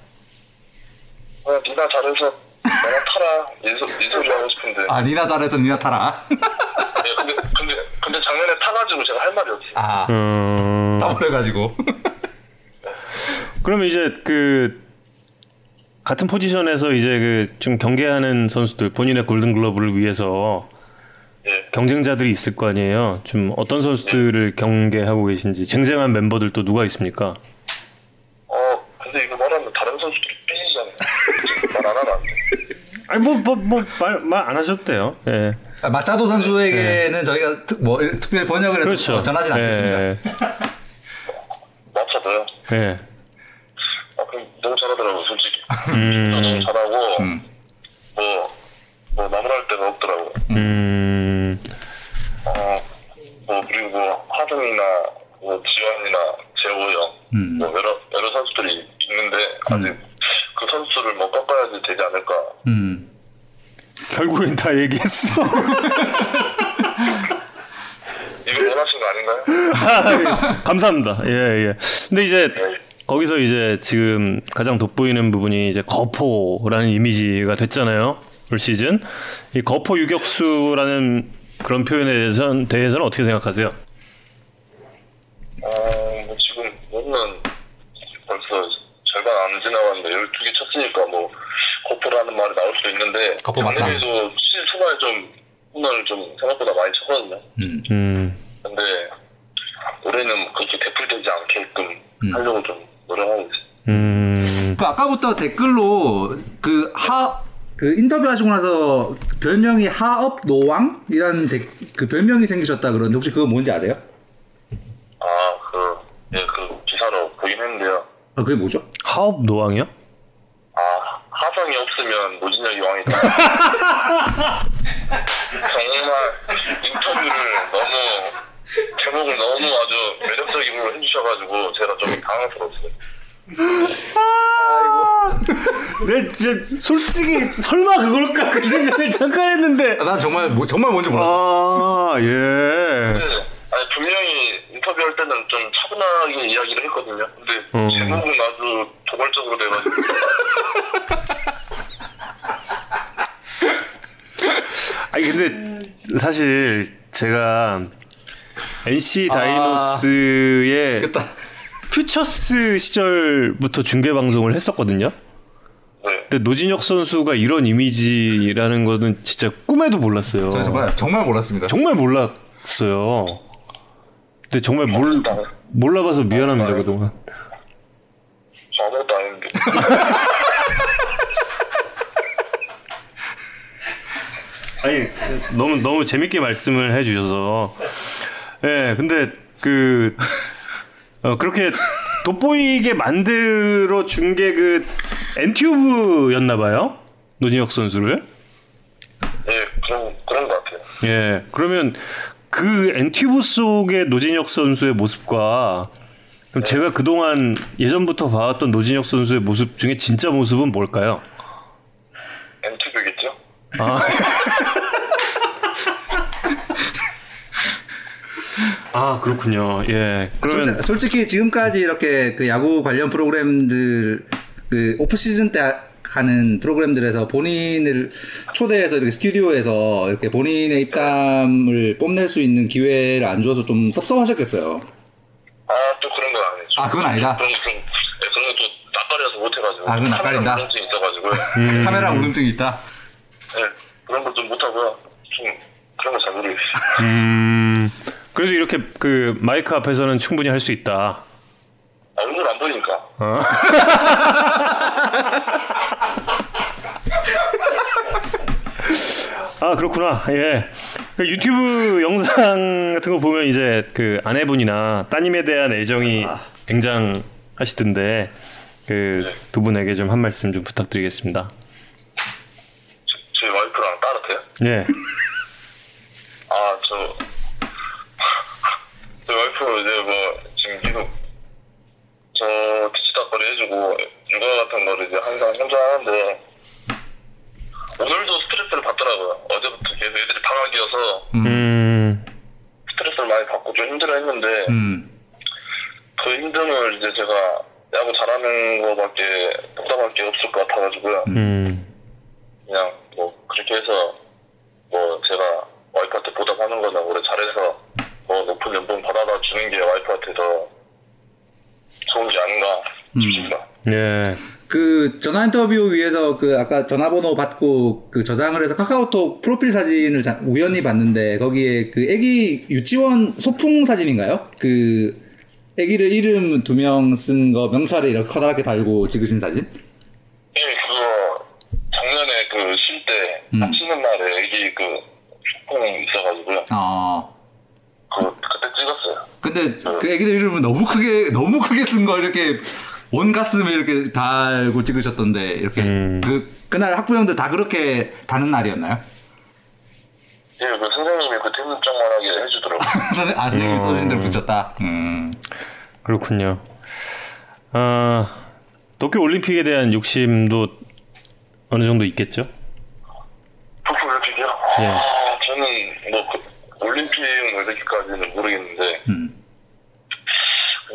Speaker 7: 그냥 니나 잘해서 내가 타라 이, 소, 이 소리 하고 싶은데.
Speaker 2: 아 니나 잘해서 니나 타라.
Speaker 7: 네, 근데 근데 근데 작년에 타가지고 제가 할 말이 없어요.
Speaker 2: 아,
Speaker 1: 음,
Speaker 2: 따버려가지고.
Speaker 1: 그러면 이제 그 같은 포지션에서 이제 그 좀 경계하는 선수들 본인의 골든글러브를 위해서
Speaker 7: 예.
Speaker 1: 경쟁자들이 있을 거 아니에요. 좀 어떤 선수들을 경계하고 계신지 쟁쟁한 멤버들 또 누가 있습니까?
Speaker 7: 어 근데 이거 말하면 다른 선수들이 삐지잖아요. 말안 하면 안 돼.
Speaker 1: 아니 뭐뭐뭐말말 안 하셔도 돼요. 예.
Speaker 2: 아, 마차도 선수에게는 저희가 특, 뭐 특별히 번역을 해서
Speaker 1: 그렇죠.
Speaker 2: 전하진 않겠습니다.
Speaker 1: 예.
Speaker 7: 맞춰도요.
Speaker 1: 예.
Speaker 7: 아 그럼 너무 잘하더라고 솔직히.
Speaker 1: 음.
Speaker 7: 너무 잘하고
Speaker 2: 음.
Speaker 7: 뭐 뭐 나무랄 데가 없더라고.
Speaker 1: 음.
Speaker 7: 어 뭐 그리고 뭐 하등이나 뭐 지원이나 재호 형,
Speaker 2: 음.
Speaker 7: 뭐 여러 여러 선수들이 있는데 아직 그 선수를 뭐 꺾어야지 되지 않을까.
Speaker 2: 음.
Speaker 1: 결국엔 다 얘기했어.
Speaker 7: 이거 원하신 거 아닌가요?
Speaker 1: 감사합니다. 예, 예. 근데 이제
Speaker 7: 네.
Speaker 1: 거기서 이제 지금 가장 돋보이는 부분이 이제 거포라는 이미지가 됐잖아요. 올 시즌. 이 거포 유격수라는 그런 표현에 대해서는, 대해서는 어떻게 생각하세요?
Speaker 7: 어 뭐 지금 오늘 벌써 절반 안 지나갔는데 12개 쳤으니까 뭐 거포라는 말이 나올 수도 있는데
Speaker 2: 거포 맞다.
Speaker 7: 작년에도 시즌 초반에 좀 홈런을 좀 생각보다 많이 쳤거든요.
Speaker 2: 음.
Speaker 1: 음.
Speaker 7: 근데 올해는 그렇게 대풀되지 않게끔
Speaker 2: 음.
Speaker 7: 하려고 좀 노력하고 있어요.
Speaker 1: 음.
Speaker 2: 그 아까부터 댓글로 그 하 그 인터뷰 하시고 나서 별명이 하업 노왕이라는 데- 그 별명이 생기셨다 그러는데 혹시 그거 뭔지 아세요?
Speaker 7: 아, 그, 예, 그 기사로 보긴 했는데요.
Speaker 2: 아, 그게 뭐죠?
Speaker 1: 하업 노왕이요?
Speaker 7: 아, 하성이 없으면 노진혁이 왕이다. 정말 인터뷰를 너무, 제목을 너무 아주 매력적으로 해주셔가지고 제가 좀 당황스러웠어요.
Speaker 1: 내 진짜 솔직히 설마 그걸까 그 생각을 잠깐 했는데.
Speaker 2: 아, 난 정말 뭐, 정말 뭔지 몰랐어.
Speaker 1: 아, 예.
Speaker 7: 네, 아니, 분명히 인터뷰할 때는 좀 차분하게 이야기를 했거든요. 근데
Speaker 1: 음.
Speaker 7: 제목은 아주 도발적으로 돼가지고.
Speaker 1: 아니 근데 사실 제가 NC 다이노스의
Speaker 2: 됐다.
Speaker 1: 퓨처스 시절부터 중계 방송을 했었거든요.
Speaker 7: 네.
Speaker 1: 근데 노진혁 선수가 이런 이미지라는 거는 진짜 꿈에도 몰랐어요.
Speaker 2: 정말 정말 몰랐습니다.
Speaker 1: 정말 몰랐어요. 근데 정말 몰 몰라봐서 미안합니다 그동안.
Speaker 7: 저 아무것도 아닌데.
Speaker 1: 아니 너무 너무 재밌게 말씀을 해주셔서 예 근데 그 어, 그렇게 돋보이게 만들어 준 게 그 엔튜브였나 봐요. 노진혁 선수를.
Speaker 7: 예, 그런 그런 것 같아요.
Speaker 1: 예. 그러면 그 엔튜브 속의 노진혁 선수의 모습과 그럼 제가 그동안 예전부터 봐왔던 노진혁 선수의 모습 중에 진짜 모습은 뭘까요?
Speaker 7: 엔투브겠죠?
Speaker 1: 아. 아 그렇군요. 예. 그러면
Speaker 2: 솔직- 솔직히 지금까지 이렇게 그 야구 관련 프로그램들 그 오프 시즌 때 하- 하는 프로그램들에서 본인을 초대해서 이렇게 스튜디오에서 이렇게 본인의 입담을 뽐낼 수 있는 기회를 안 줘서 좀 섭섭하셨겠어요.
Speaker 7: 아, 또 그런 건 아니죠.
Speaker 2: 아, 그건 아니다.
Speaker 7: 그런 좀, 예, 그런 건또 낯가려서 못 해가지고.
Speaker 2: 아, 그건 낯가린다?
Speaker 7: 카메라 우울증이 있어가지고요.
Speaker 1: 음.
Speaker 2: 카메라 울렁증이 있다.
Speaker 7: 예, 그런 거좀 못하고요. 좀 그런 거 잘 모르겠어요.
Speaker 1: 음 그래도 이렇게 그 마이크 앞에서는 충분히 할 수 있다.
Speaker 7: 아, 얼굴 안 보이니까.
Speaker 1: 어? 아 그렇구나. 예. 그 유튜브 영상 같은 거 보면 이제 그 아내분이나 따님에 대한 애정이 굉장하시던데 그 두 분에게 좀 한 말씀 좀 부탁드리겠습니다.
Speaker 7: 제, 제 와이프랑 따뜻해요?
Speaker 1: 예.
Speaker 7: 아, 저, 제 와이프 이제 뭐, 지금 계속, 저, 뒤치다거리 해주고, 육아 같은 거를 이제 항상 혼자 하는데, 오늘도 스트레스를 받더라고요. 어제부터 계속 애들이 방학이어서
Speaker 1: 음.
Speaker 7: 스트레스를 많이 받고 좀 힘들어 했는데,
Speaker 2: 음.
Speaker 7: 그 힘듦을 이제 제가 야구 잘하는 거밖에 보답할 게 없을 것 같아가지고요.
Speaker 1: 음.
Speaker 7: 그냥 뭐 그렇게 해서 뭐 제가 와이프한테 보답하는 거는 올해 잘해서 뭐 높은 연봉 받아다 주는 게 와이프한테 더 좋은 게 아닌가 싶습니다.
Speaker 1: 예.
Speaker 2: 그 전화 인터뷰 위해서 그 아까 전화번호 받고 그 저장을 해서 카카오톡 프로필 사진을 자- 우연히 봤는데 거기에 그 애기 유치원 소풍 사진인가요? 그 애기를 이름 두 명 쓴 거 명찰에 이렇게 커다랗게 달고 찍으신 사진?
Speaker 7: 예, 그거 작년에 그 쉴때
Speaker 2: 음.
Speaker 7: 쉬는 날에 애기 그 소풍 있어가지고요.
Speaker 2: 아.
Speaker 7: 그 그때 찍었어요.
Speaker 2: 근데 그 애기들 이름은 너무 크게 너무 크게 쓴 거 이렇게 온 가슴에 이렇게 달고 찍으셨던데 이렇게
Speaker 1: 음.
Speaker 2: 그 그날 학부형들 다 그렇게 다는 날이었나요?
Speaker 7: 예, 그 선생님이 그 대문짝만하게 해주더라고요.
Speaker 2: 선생- 아 선생님이 써주신 대로 붙였다. 음.
Speaker 1: 그렇군요. 아, 도쿄 올림픽에 대한 욕심도 어느 정도 있겠죠?
Speaker 7: 북부 올림픽이요?
Speaker 1: 예.
Speaker 7: 아, 저는 뭐 그, 올림픽 뭐 이렇게까지는 모르겠는데
Speaker 2: 음.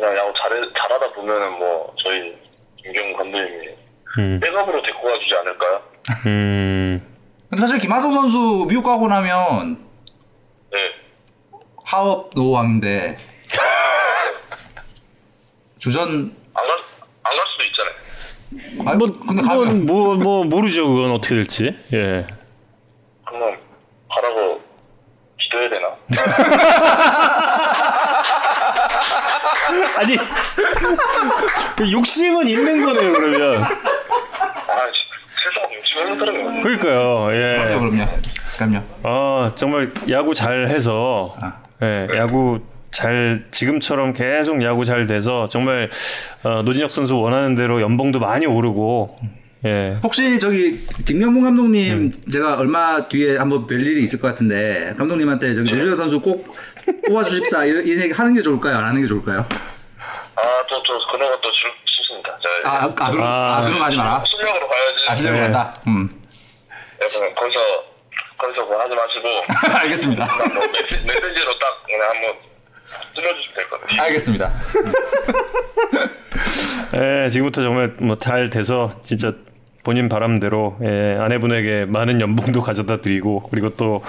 Speaker 7: 그냥 야구 잘해, 잘하다 보면은 뭐 저희 김경 감독님이
Speaker 1: 음.
Speaker 7: 백업으로 데리고 가주지 않을까요?
Speaker 1: 음.
Speaker 2: 근데 사실 김하성 선수 미국 가고 나면
Speaker 7: 네.
Speaker 2: 하업 노왕인데 주전
Speaker 7: 안 갈, 안갈 수도 있잖아요.
Speaker 2: 아, 뭐 근데 가면
Speaker 1: 뭐, 뭐 모르죠 그건 어떻게 될지. 예.
Speaker 7: 그러면 가라고 기도해야 되나?
Speaker 1: 아니 그 욕심은 있는 거네요 그러면.
Speaker 7: 아, 세상
Speaker 1: 그러니까요. 예.
Speaker 2: 그럼요. 그럼요.
Speaker 1: 아 정말 야구 잘 해서
Speaker 2: 아.
Speaker 1: 예, 야구 잘 지금처럼 계속 야구 잘 돼서 정말 어, 노진혁 선수 원하는 대로 연봉도 많이 오르고 예.
Speaker 2: 혹시 저기 김명문 감독님 제가 얼마 뒤에 한번 뵐 일이 있을 것 같은데 감독님한테 저기 노준혁 선수 꼭 뽑아주십사 이, 이 얘기 하는 게 좋을까요? 안 하는 게 좋을까요?
Speaker 7: 아, 저, 저, 그런 것도 싫, 싫습니다. 저,
Speaker 2: 아, 아, 아, 그럼,
Speaker 1: 아.
Speaker 2: 아, 그럼 하지 마라.
Speaker 7: 실력으로 가야지.
Speaker 2: 아, 실력으로
Speaker 1: 네.
Speaker 2: 간다. 음.
Speaker 7: 여러분, 거기서, 거기서 뭐 하지 마시고,
Speaker 2: 알겠습니다.
Speaker 7: 뭐 메시, 메시지로 딱 그냥 한번 찔러주시면 될 것 같아요.
Speaker 2: 알겠습니다.
Speaker 1: 예, 지금부터 정말 뭐 잘 돼서 진짜 본인 바람대로 예, 아내분에게 많은 연봉도 가져다 드리고 그리고 또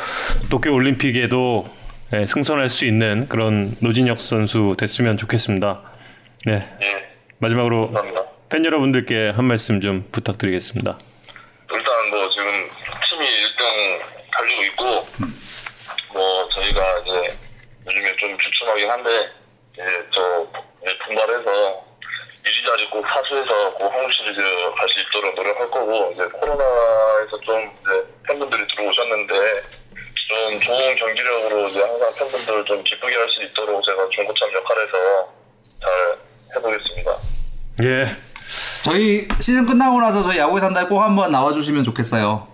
Speaker 1: 도쿄 올림픽에도 예, 승선할 수 있는 그런 노진혁 선수 됐으면 좋겠습니다. 예,
Speaker 7: 예,
Speaker 1: 마지막으로
Speaker 7: 감사합니다.
Speaker 1: 팬 여러분들께 한 말씀 좀 부탁드리겠습니다.
Speaker 7: 일단 뭐 지금 팀이 1등 달리고 있고 뭐 저희가 이제 요즘에 좀 주춤하긴 한데 이제 저 이제 분발해서 1위 자리 꼭 사수해서 꼭 한국 시리즈 갈 수 있도록 노력할 거고 이제 코로나에서 좀 이제 팬분들이 들어오셨는데 좀 좋은 경기력으로 이제 항상 팬분들을 좀 기쁘게 할 수 있도록 제가 중고참 역할에서 잘 해보겠습니다.
Speaker 1: 예.
Speaker 2: 저희 시즌 끝나고 나서 저희 야구에 산다에 꼭 한번 나와주시면 좋겠어요.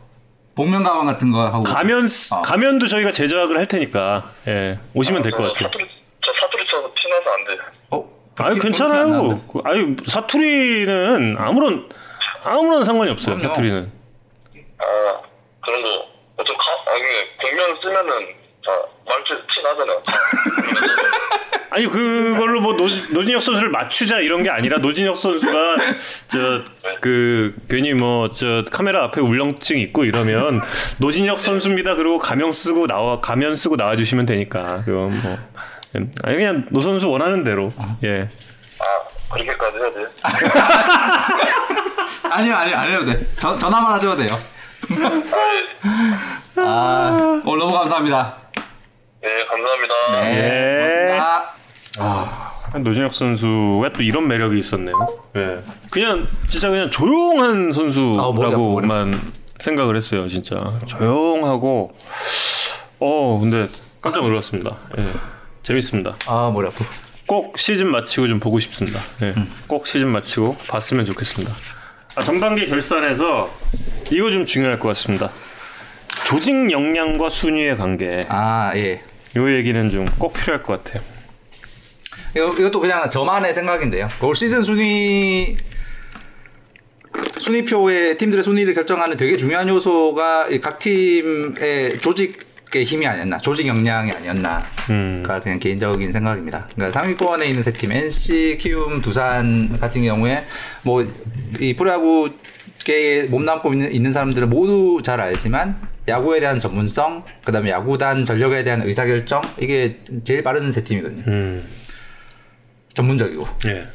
Speaker 2: 복면 가방 같은 거 하고.
Speaker 1: 가면
Speaker 2: 어.
Speaker 1: 가면도 저희가 제작을 할 테니까 예 오시면
Speaker 7: 될것저
Speaker 1: 같아요.
Speaker 7: 사투리, 저 사투리 쳐서 티나서 안 돼.
Speaker 2: 어?
Speaker 1: 아유 괜찮아요. 그- 아유 사투리는 아무런 아무런 상관이 없어요.
Speaker 2: 그럼요.
Speaker 1: 사투리는.
Speaker 7: 아, 그런 거, 어좀 가, 아니, 복면 쓰면은, 자, 말투 티 나잖아요.
Speaker 1: 아니 그걸로 뭐 노, 노진혁 선수를 맞추자 이런 게 아니라 노진혁 선수가 저 그 괜히 뭐 저 카메라 앞에 울렁증 있고 이러면 노진혁 선수입니다. 그리고 가명 쓰고 나와 가면 쓰고 나와 주시면 되니까 그건 뭐 아니 그냥 노 선수 원하는 대로 예.
Speaker 7: 아, 그렇게까지 해야 돼?
Speaker 2: 아니요, 아니요, 안 해도 돼. 전, 전화만 하셔도 돼요. 아, 오늘 너무 감사합니다.
Speaker 7: 네, 감사합니다.
Speaker 2: 네,
Speaker 1: 예.
Speaker 2: 고맙습니다.
Speaker 1: 노진혁 선수가 또 이런 매력이 있었네요. 예. 그냥 진짜 그냥 조용한
Speaker 2: 아,
Speaker 1: 선수라고만 생각을 했어요. 진짜 조용하고 어 근데 깜짝 놀랐습니다. 예. 재밌습니다.
Speaker 2: 아, 머리 아파.
Speaker 1: 꼭 시즌 마치고 좀 보고 싶습니다. 예. 꼭 시즌 마치고 봤으면 좋겠습니다. 아, 전반기 결산에서 이거 좀 중요할 것 같습니다. 조직 역량과 순위의 관계.
Speaker 2: 아, 예.
Speaker 1: 이 얘기는 좀 꼭 필요할 것 같아요.
Speaker 2: 이것도 그냥 저만의 생각인데요. 올 시즌 순위 순위표의 팀들의 순위를 결정하는 되게 중요한 요소가 이각 팀의 조직의 힘이 아니었나, 조직 역량이 아니었나가
Speaker 1: 음.
Speaker 2: 그냥 개인적인 생각입니다. 그러니까 상위권에 있는 세 팀, NC, 키움, 두산 같은 경우에 뭐 이 프로야구 계에 몸담고 있는, 있는 사람들은 모두 잘 알지만 야구에 대한 전문성, 그다음에 야구단 전력에 대한 의사결정 이게 제일 빠른 세 팀이거든요.
Speaker 1: 음.
Speaker 2: 전문적이고.
Speaker 1: 예.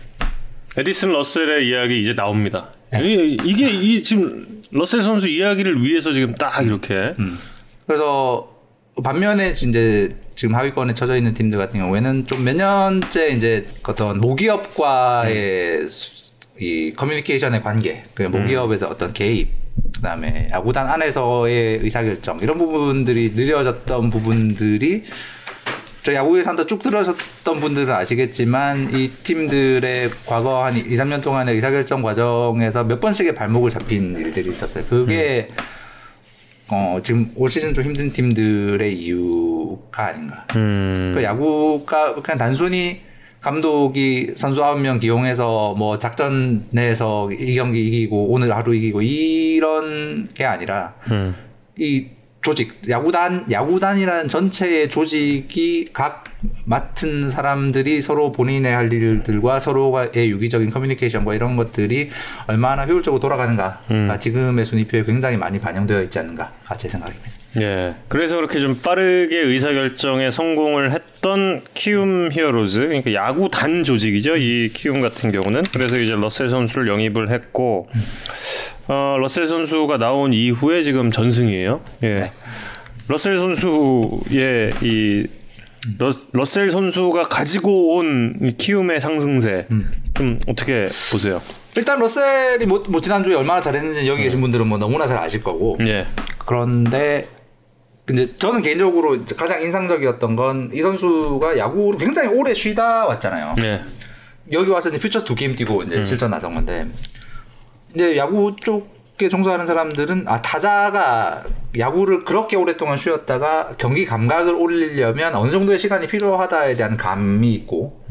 Speaker 1: 에디슨 러셀의 이야기 이제 나옵니다. 이- 이게 이 지금 러셀 선수 이야기를 위해서 지금 딱 이렇게
Speaker 2: 그래서 반면에 이제 지금 하위권에 처져 있는 팀들 같은 경우에는 좀 몇 년째 이제 어떤 모기업과의 수- 이 커뮤니케이션의 관계, 그 모기업에서 어떤 개입, 그다음에 야구단 안에서의 의사결정 이런 부분들이 느려졌던 부분들이 저 야구에 산다 쭉 들어섰던 분들은 아시겠지만 이 팀들의 과거 한 2, 3년 동안의 의사결정 과정에서 몇 번씩의 발목을 잡힌 일들이 있었어요. 그게 어, 지금 올 시즌 좀 힘든 팀들의 이유가 아닌가.
Speaker 1: 음.
Speaker 2: 그 야구가 그냥 단순히 감독이 선수 9명 기용해서 뭐 작전 내에서 이 경기 이기고 오늘 하루 이기고 이런 게 아니라
Speaker 1: 음.
Speaker 2: 이 조직 야구단 야구단이라는 전체의 조직이 각 맡은 사람들이 서로 본인의 할 일들과 서로의 유기적인 커뮤니케이션과 이런 것들이 얼마나 효율적으로 돌아가는가가
Speaker 1: 음.
Speaker 2: 지금의 순위표에 굉장히 많이 반영되어 있지 않는가가 제 생각입니다.
Speaker 1: 예. 그래서 그렇게 좀 빠르게 의사결정에 성공을 했던 키움 히어로즈, 그러니까 야구 단 조직이죠. 이 키움 같은 경우는. 그래서 이제 러셀 선수를 영입을 했고, 어, 러셀 선수가 나온 이후에 지금 전승이에요. 예. 러셀 선수의 이 러, 러셀 선수가 가지고 온이 키움의 상승세 좀 어떻게 보세요?
Speaker 2: 일단 러셀이 뭐, 뭐 지난주에 얼마나 잘했는지 여기 계신 분들은 뭐 너무나 잘 아실 거고
Speaker 1: 예.
Speaker 2: 그런데 근데 저는 개인적으로 이제 가장 인상적이었던 건 이 선수가 야구를 굉장히 오래 쉬다 왔잖아요.
Speaker 1: 예.
Speaker 2: 여기 와서 이제 퓨처스 두 게임 뛰고 이제 실전 나선 건데 이제 야구 쪽에 종사하는 사람들은 아 타자가 야구를 그렇게 오랫동안 쉬었다가 경기 감각을 올리려면 어느 정도의 시간이 필요하다에 대한 감이 있고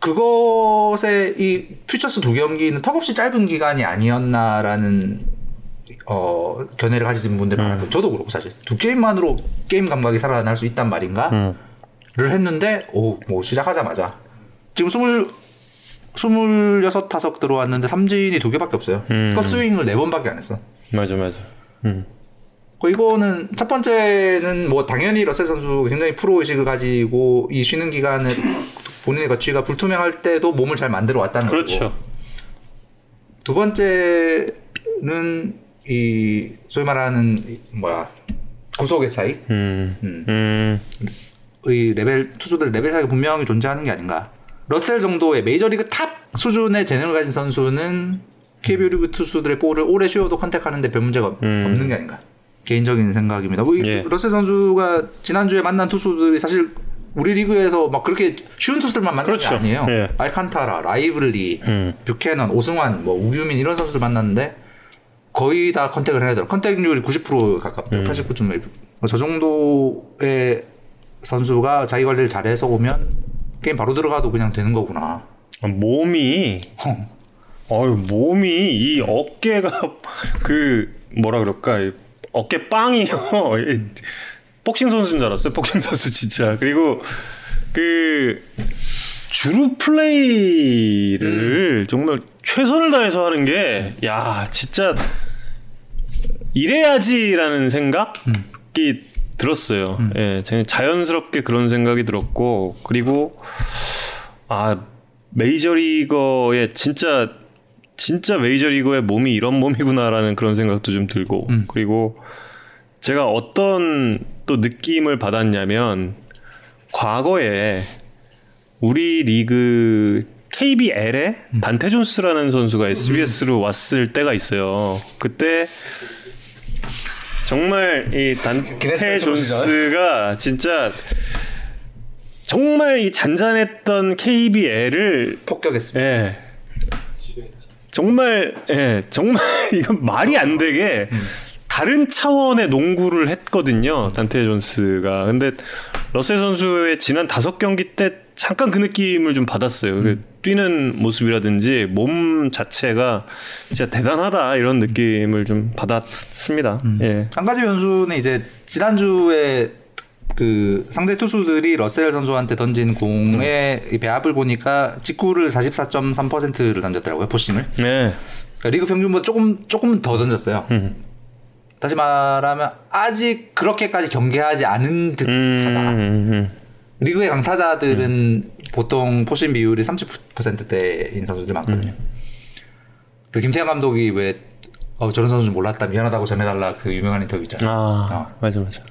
Speaker 2: 그것에 이 퓨처스 두 경기는 턱없이 짧은 기간이 아니었나라는 어 견해를 가지신 분들 많았고 저도 그렇고 사실 두 게임만으로 게임 감각이 살아날 수 있단 말인가?
Speaker 1: 음.
Speaker 2: 를 했는데 오 뭐 시작하자마자 지금 스물 스물여섯 타석 들어왔는데 삼진이 두 개밖에 없어요.
Speaker 1: 음.
Speaker 2: 컷 스윙을 네 번밖에 안 했어.
Speaker 1: 맞아 맞아. 음.
Speaker 2: 그 이거는 첫 번째는 뭐 당연히 러셀 선수 굉장히 프로 의식을 가지고 이 쉬는 기간에 본인의 거취가 불투명할 때도 몸을 잘 만들어 왔다는.
Speaker 1: 그렇죠.
Speaker 2: 두 번째는 이 소위 말하는 이 뭐야 구속의 차이.
Speaker 1: 음.
Speaker 2: 음.
Speaker 1: 음.
Speaker 2: 이 레벨 투수들 레벨 차이가 분명히 존재하는 게 아닌가. 러셀 정도의 메이저리그 top 수준의 재능을 가진 선수는 KBO 리그 투수들의 볼을 오래 쉬어도 contact하는데 별 문제가 없-
Speaker 1: 음.
Speaker 2: 없는 게 아닌가. 개인적인 생각입니다. 뭐이
Speaker 1: 예.
Speaker 2: 러셀 선수가 지난주에 만난 투수들이 사실 우리 리그에서 막 그렇게 쉬운 투수들만 만난
Speaker 1: 그렇죠.
Speaker 2: 게 아니에요.
Speaker 1: 예.
Speaker 2: 알칸타라, 라이블리,
Speaker 1: 음.
Speaker 2: 뷰캐넌, 오승환, 뭐 우규민 이런 선수들 만났는데 거의 다 contact을 해야 돼요. contact률이 90% 가깝죠.
Speaker 1: 음.
Speaker 2: 89.1. 저 정도의 선수가 자기 관리를 잘해서 오면 게임 바로 들어가도 그냥 되는 거구나.
Speaker 1: 아, 몸이 어유 몸이 이 어깨가 그 뭐라 그럴까 이 어깨 빵이요. 이 복싱 선수인 줄 알았어요. 복싱 선수 진짜. 그리고 그 주루 플레이를 정말 최선을 다해서 하는 게 야 진짜 이래야지라는 생각이 들었어요. 예, 제- 자연스럽게 그런 생각이 들었고 그리고 아 메이저리거의 진짜 진짜 메이저리거의 몸이 이런 몸이구나라는 그런 생각도 좀 들고 그리고 제가 어떤 또 느낌을 받았냐면 과거에 우리 리그 KBL에 단테 존스라는 선수가 SBS로 왔을 때가 있어요. 그때 정말 이 단테 존스가 진짜 정말 이 잔잔했던 KBL을
Speaker 2: 폭격했습니다.
Speaker 1: 예. 정말 예 정말 이건 말이 안 되게 다른 차원의 농구를 했거든요 단테 존스가. 근데 러셀 선수의 지난 다섯 경기 때 잠깐 그 느낌을 좀 받았어요. 그 뛰는 모습이라든지 몸 자체가 진짜 대단하다 이런 느낌을 좀 받았습니다
Speaker 2: 예한 가지 변수는 이제 지난주에 그 상대 투수들이 러셀 선수한테 던진 공의 이 배합을 보니까 직구를 44.3%를 던졌더라고요 포심을.
Speaker 1: 네.
Speaker 2: 그러니까 리그 평균보다 조금 조금 더 던졌어요.
Speaker 1: 음.
Speaker 2: 다시 말하면 아직 그렇게까지 경계하지 않은 듯하다.
Speaker 1: 음, 음, 음.
Speaker 2: 리그의 강타자들은 보통 포심 비율이 30%대인 선수들이 많거든요. 그 김태형 감독이 왜 어, 저런 선수 몰랐다 미안하다고 전해달라 그 유명한 인터뷰 있잖아요.
Speaker 1: 아
Speaker 2: 어.
Speaker 1: 맞아 맞아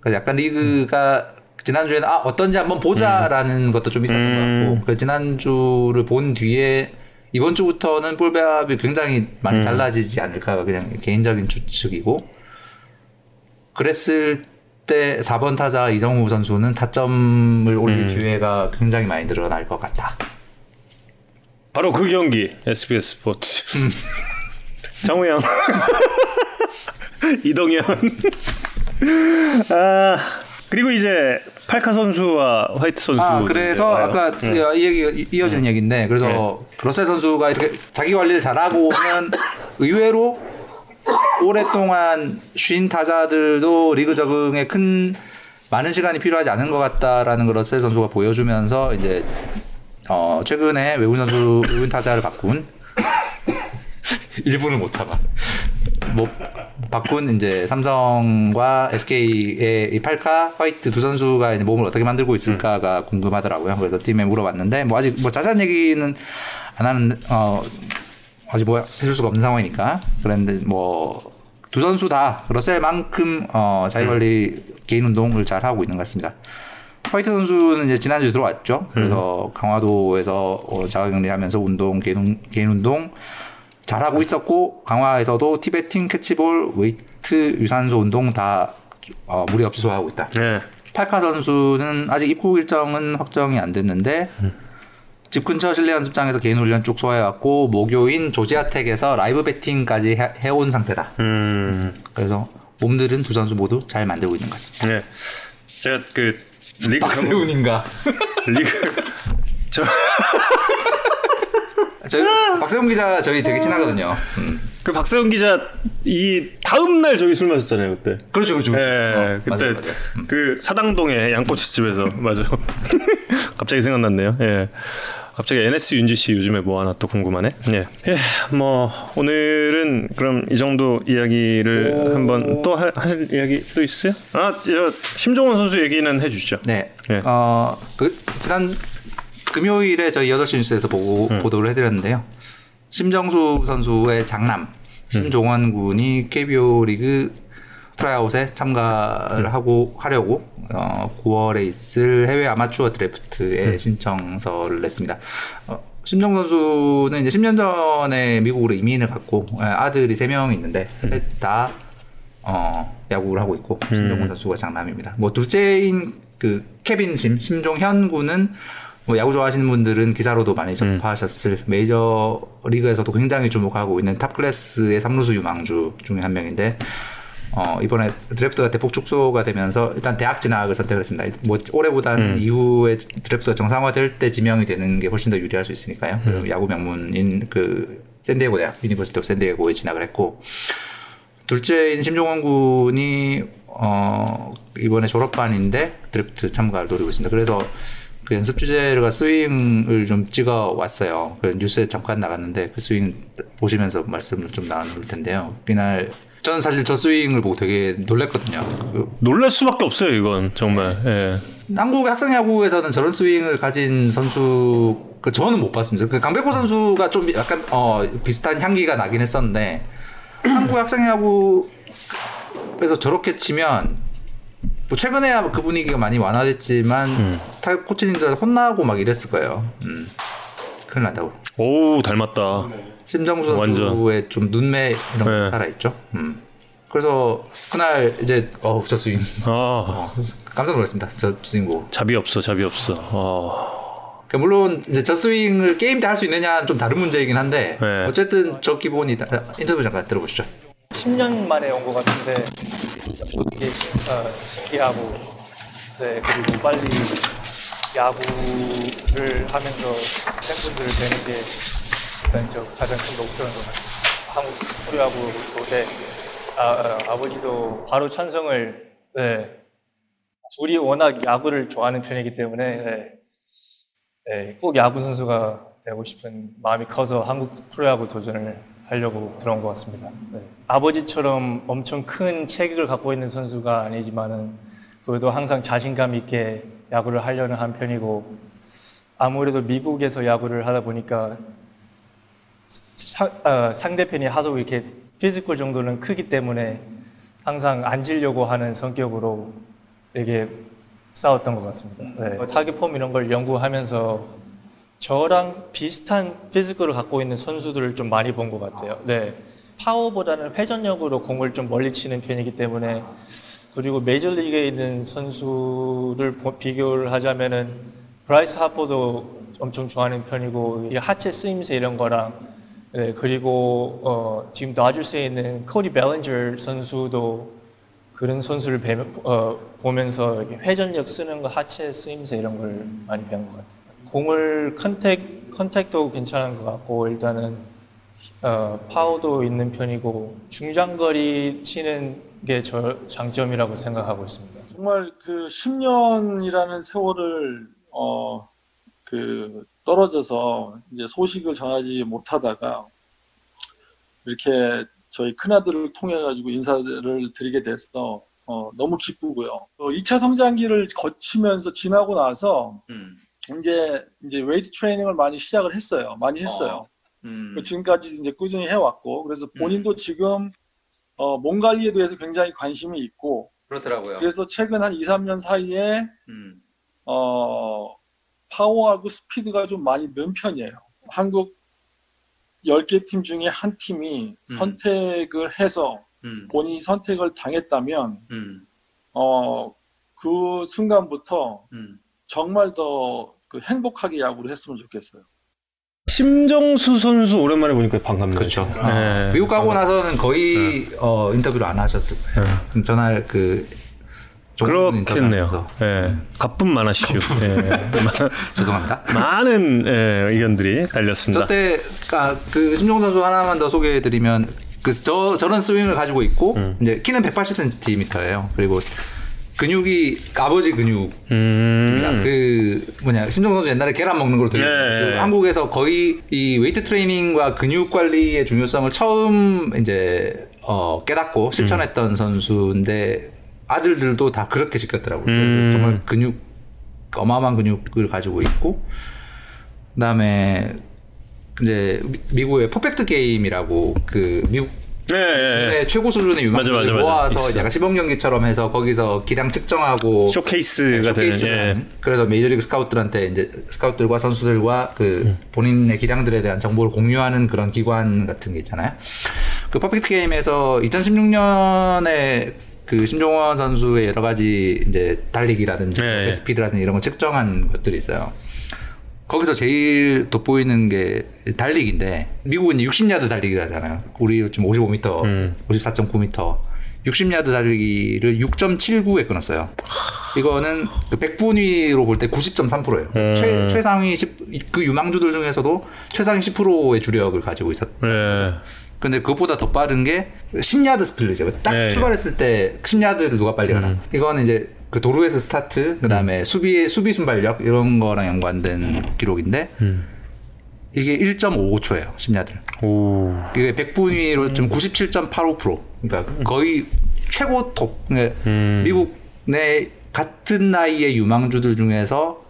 Speaker 2: 그래서 약간 리그가 지난주에는 아 어떤지 한번 보자라는 것도 좀 있었던
Speaker 1: 음.
Speaker 2: 것 같고 그래서 지난주를 본 뒤에 이번 주부터는 볼 배합이 굉장히 많이
Speaker 1: 음.
Speaker 2: 달라지지 않을까 그냥 개인적인 추측이고 그랬을 때 4번 타자 이정우 선수는 타점을 올릴
Speaker 1: 음.
Speaker 2: 기회가 굉장히 많이 늘어날 것 같다.
Speaker 1: 바로 그 경기 SBS 스포츠. 장우영. 이동현. 아 그리고 이제 팔카 선수와 화이트 선수
Speaker 2: 아 그래서 아까 이 얘기 이어지는 얘기인데 그래서 러셀 선수가 이렇게 자기 관리를 잘하고 오면 의외로 오랫동안 쉰 타자들도 리그 적응에 큰 많은 시간이 필요하지 않은 것 같다라는 걸 러셀 선수가 보여주면서 이제 어 최근에 외국인 선수 외국인 타자를 바꾼 일부는 못 참아. 뭐 바꾼 이제 삼성과 SK의 이 팔카 화이트 두 선수가 이제 몸을 어떻게 만들고 있을까가 궁금하더라고요. 그래서 팀에 물어봤는데 뭐 아직 뭐 자세한 얘기는 안 하는 어 아직 뭐 해줄 수가 없는 상황이니까 그랬는데 뭐 두 선수 다 러셀만큼 어 자기 관리 개인 운동을 잘 하고 있는 것 같습니다. 화이트 선수는 이제 지난주에 들어왔죠. 그래서 강화도에서 어, 자가격리하면서 운동 개인, 운- 개인 운동 잘 하고 있었고 강화에서도 tee batting 캐치볼 웨이트 유산소 운동 다 어, 무리 없이 소화하고 있다.
Speaker 1: 네.
Speaker 2: 팔카 선수는 아직 입국 일정은 확정이 안 됐는데 집 근처 실내 연습장에서 개인 훈련 쭉 소화해왔고 목요인 조지아텍에서 라이브 배팅까지 해, 해온 상태다.
Speaker 1: 음,
Speaker 2: 그래서 몸들은 두 선수 모두 잘 만들고 있는 것 같습니다.
Speaker 1: 네. 제가 그 리그
Speaker 2: 박세훈인가?
Speaker 1: 리그 저
Speaker 2: 저희 박세훈 기자 저희 되게 친하거든요. 음.
Speaker 1: 그 박세훈 기자 이 다음 날 저기 술 마셨잖아요 그때.
Speaker 2: 그렇죠, 그렇죠.
Speaker 1: 예,
Speaker 2: 어,
Speaker 1: 그때
Speaker 2: 맞아요, 맞아요.
Speaker 1: 그 사당동의 양꼬치 집에서 맞아. 갑자기 생각났네요. 예. 갑자기 NS 윤지 씨 요즘에 뭐 하나 또 궁금하네. 예. 예, 뭐 오늘은 그럼 이 정도 이야기를 한번 또 할- 하실 이야기 또 있어요? 아, 저 심종원 선수 얘기는 해 주시죠.
Speaker 2: 네.
Speaker 1: 네.
Speaker 2: 어, 그, 지난 금요일에 저희 8시 뉴스에서 보고,
Speaker 1: 음.
Speaker 2: 보도를 해 드렸는데요. 심정수 선수의 장남, 심종원 군이 KBO 리그 트라이아웃에 참가를 하고 하려고 어, 9월에 있을 해외 아마추어 드래프트에
Speaker 1: 음.
Speaker 2: 신청서를 냈습니다. 어, 심정수 선수는 이제 10년 전에 미국으로 이민을 갔고 예, 아들이 3명 있는데
Speaker 1: 음.
Speaker 2: 셋다 어, 야구를 하고 있고 심종원 선수가 장남입니다. 뭐 둘째인 그 케빈 심 심종현 군은 뭐 야구 좋아하시는 분들은 기사로도 많이 접하셨을 메이저 리그에서도 굉장히 주목하고 있는 top class의 삼루수 유망주 중에 한 명인데 어, 이번에 드래프트가 대폭 축소가 되면서 일단 대학 진학을 선택을 했습니다. 뭐 올해보다는 이후에 드래프트가 정상화될 때 지명이 되는 게 훨씬 더 유리할 수 있으니까요. 그리고 야구 명문인 그 샌디에고 대학 University of San Diego에 진학을 했고 둘째인 심종원 군이 어 이번에 졸업반인데 드래프트 참가를 노리고 있습니다. 그래서 그 연습 중 제가 스윙을 좀 찍어 왔어요. 그 뉴스에 잠깐 나갔는데 그 스윙 보시면서 말씀을 좀 나눌 텐데요. 그날 저는 사실 저 스윙을 보고 되게 놀랐거든요. 그
Speaker 1: 놀랄 수밖에 없어요, 이건 정말. 예.
Speaker 2: 한국 학생 야구에서는 저런 스윙을 가진 선수 그 저는 못 봤습니다. 그 강백호 선수가 좀 약간 어 비슷한 향기가 나긴 했었는데 한국 학생 야구에서 저렇게 치면 뭐 최근에야 그 분위기가 많이 완화됐지만 타격 코치님들 혼나고 막 이랬을 거예요. 음. 큰일 났다고.
Speaker 1: 오, 닮았다.
Speaker 2: 심정수. 선수의 좀 눈매 이런 거
Speaker 1: 네.
Speaker 2: 살아있죠. 음. 그래서 그날 이제 어저 스윙
Speaker 1: 아,
Speaker 2: 어, 깜짝 놀랐습니다. 저 스윙 보고.
Speaker 1: 잡이 없어, 잡이 없어. 아,
Speaker 2: 그러니까 물론 이제 저 스윙을 게임 때 할 수 있느냐는 좀 다른 문제이긴 한데
Speaker 1: 네.
Speaker 2: 어쨌든 저 기본이 다- 인터뷰 잠깐 들어보시죠.
Speaker 8: 10년 만에 온 것 같은데 이게 어, 신기하고 네, 그리고 빨리 야구를 하면서 팬분들을 뵈는 게 일단 저 가장 큰 같아요. 한국 프로야구도 네, 아, 어, 아버지도 바로 찬성을 네, 둘이 워낙 야구를 좋아하는 편이기 때문에 네, 네, 꼭 야구 선수가 되고 싶은 마음이 커서 한국 프로야구 도전을 하려고 들어온 것 같습니다. 네. 아버지처럼 엄청 큰 체격을 갖고 있는 선수가 아니지만은 그래도 항상 자신감 있게 야구를 하려는 한 편이고 아무래도 미국에서 야구를 하다 보니까 사- 어, 상대편이 하도 이렇게 physical 정도는 크기 때문에 항상 안 지려고 하는 성격으로 되게 싸웠던 것 같습니다. 네. 타격 폼 이런 걸 연구하면서 저랑 비슷한 physical을 갖고 있는 선수들을 좀 많이 본 것 같아요. 네. 파워보다는 회전력으로 공을 좀 멀리 치는 편이기 때문에 그리고 메이저리그에 있는 선수를 보- 비교를 하자면은 브라이스 하퍼도 엄청 좋아하는 편이고 이 하체 쓰임새 이런 거랑 네, 그리고 어, 지금 다저스에 있는 코디 벨린저 선수도 그런 선수를 뵈, 어, 보면서 회전력 쓰는 거, 하체 쓰임새 이런 걸 많이 배운 것 같아요. 공을 contact, contact도 괜찮은 것 같고 일단은 어, 파워도 있는 편이고 중장거리 치는 게 저 장점이라고 생각하고 있습니다.
Speaker 6: 정말 그 10년이라는 세월을 어 그 떨어져서 이제 소식을 전하지 못하다가 이렇게 저희 큰아들을 통해 가지고 인사를 드리게 돼서 어 너무 기쁘고요. 어 2차 성장기를 거치면서 지나고 나서
Speaker 2: 음.
Speaker 6: 이제 이제 웨이트 트레이닝을 많이 시작을 했어요. 많이 했어요.
Speaker 2: 음.
Speaker 6: 그 지금까지 이제 꾸준히 해왔고 그래서 본인도 지금 어, 몸 관리에 대해서 굉장히 관심이 있고
Speaker 2: 그렇더라고요.
Speaker 6: 그래서 최근 한 2, 3년 사이에
Speaker 2: 음.
Speaker 6: 어, 파워하고 스피드가 좀 많이 는 편이에요. 한국 10개 팀 중에 한 팀이
Speaker 2: 음.
Speaker 6: 선택을 해서
Speaker 2: 음.
Speaker 6: 본인이 선택을 당했다면
Speaker 2: 음.
Speaker 6: 어, 그 순간부터
Speaker 2: 음.
Speaker 6: 정말 더 그 행복하게 야구를 했으면 좋겠어요.
Speaker 1: 심정수 선수 오랜만에 보니까 반갑네요.
Speaker 2: 그렇죠.
Speaker 1: 네.
Speaker 2: 미국 가고 나서는 거의 어, 인터뷰를 안 하셨을 거예요. 그럼 전날 그
Speaker 1: 그렇겠네요. 예. 가뿐 많으시죠. 예.
Speaker 2: 죄송합니다.
Speaker 1: 많은 예, 의견들이 달렸습니다.
Speaker 2: 저때 아, 그 심종원 선수 하나만 더 소개해드리면 그저 저런 스윙을 가지고 있고
Speaker 1: 음.
Speaker 2: 이제 키는 180cm예요. 그리고 근육이 아버지 근육
Speaker 1: 음.
Speaker 2: 그 뭐냐 심정수 선수 옛날에 계란 먹는 걸로 들려.
Speaker 1: 예, 예.
Speaker 2: 한국에서 거의 이 웨이트 트레이닝과 근육 관리의 중요성을 처음 이제 어, 깨닫고 실천했던
Speaker 1: 음.
Speaker 2: 선수인데 아들들도 다 그렇게 시켰더라고요.
Speaker 1: 음.
Speaker 2: 정말 근육 어마어마한 근육을 가지고 있고 그다음에 이제 미- 미국의 퍼펙트 게임이라고 그 미국
Speaker 1: 예, 예, 예.
Speaker 2: 네, 최고 수준의
Speaker 1: 맞아, 맞아,
Speaker 2: 유망주를
Speaker 1: 맞아.
Speaker 2: 모아서
Speaker 1: 있어.
Speaker 2: 약간 시범 경기처럼 해서 거기서 기량 측정하고
Speaker 1: 쇼케이스가 되는
Speaker 2: 쇼케이스를
Speaker 1: 예.
Speaker 2: 하는. 그래서 메이저리그 스카우트들한테 이제 스카우트들과 선수들과 그
Speaker 1: 음.
Speaker 2: 본인의 기량들에 대한 정보를 공유하는 그런 기관 같은 게 있잖아요. 그 퍼펙트 게임에서 2016년에 그 심종원 선수의 여러 가지 이제 달리기라든지
Speaker 1: 네.
Speaker 2: 스피드라든지 이런 걸 측정한 것들이 있어요. 거기서 제일 돋보이는 게 달리기인데 미국은 이제 60야드 달리기라잖아요. 우리 지금 55m,
Speaker 1: 음.
Speaker 2: 54.9m, 60야드 달리기를 6.79에 끊었어요. 이거는 그 100분위로 볼 때 90.3%예요.
Speaker 1: 음.
Speaker 2: 최, 최상위 10, 그 유망주들 중에서도 최상위 10%의 주력을 가지고 있었.
Speaker 1: 네.
Speaker 2: 근데 그것보다 더 빠른 게 10야드 split이에요. 딱
Speaker 1: 네.
Speaker 2: 출발했을 때 10야드를 누가 빨리 가나.
Speaker 1: 음.
Speaker 2: 이거는 이제 그 도루에서 스타트, 그 다음에 수비, 수비 순발력, 이런 거랑 연관된 기록인데,
Speaker 1: 음.
Speaker 2: 이게 1.55초예요, 10야드.
Speaker 1: 오.
Speaker 2: 이게 100분위로 지금 97.85%. 그러니까 거의 최고 톱. 그러니까
Speaker 1: 음.
Speaker 2: 미국 내 같은 나이의 유망주들 중에서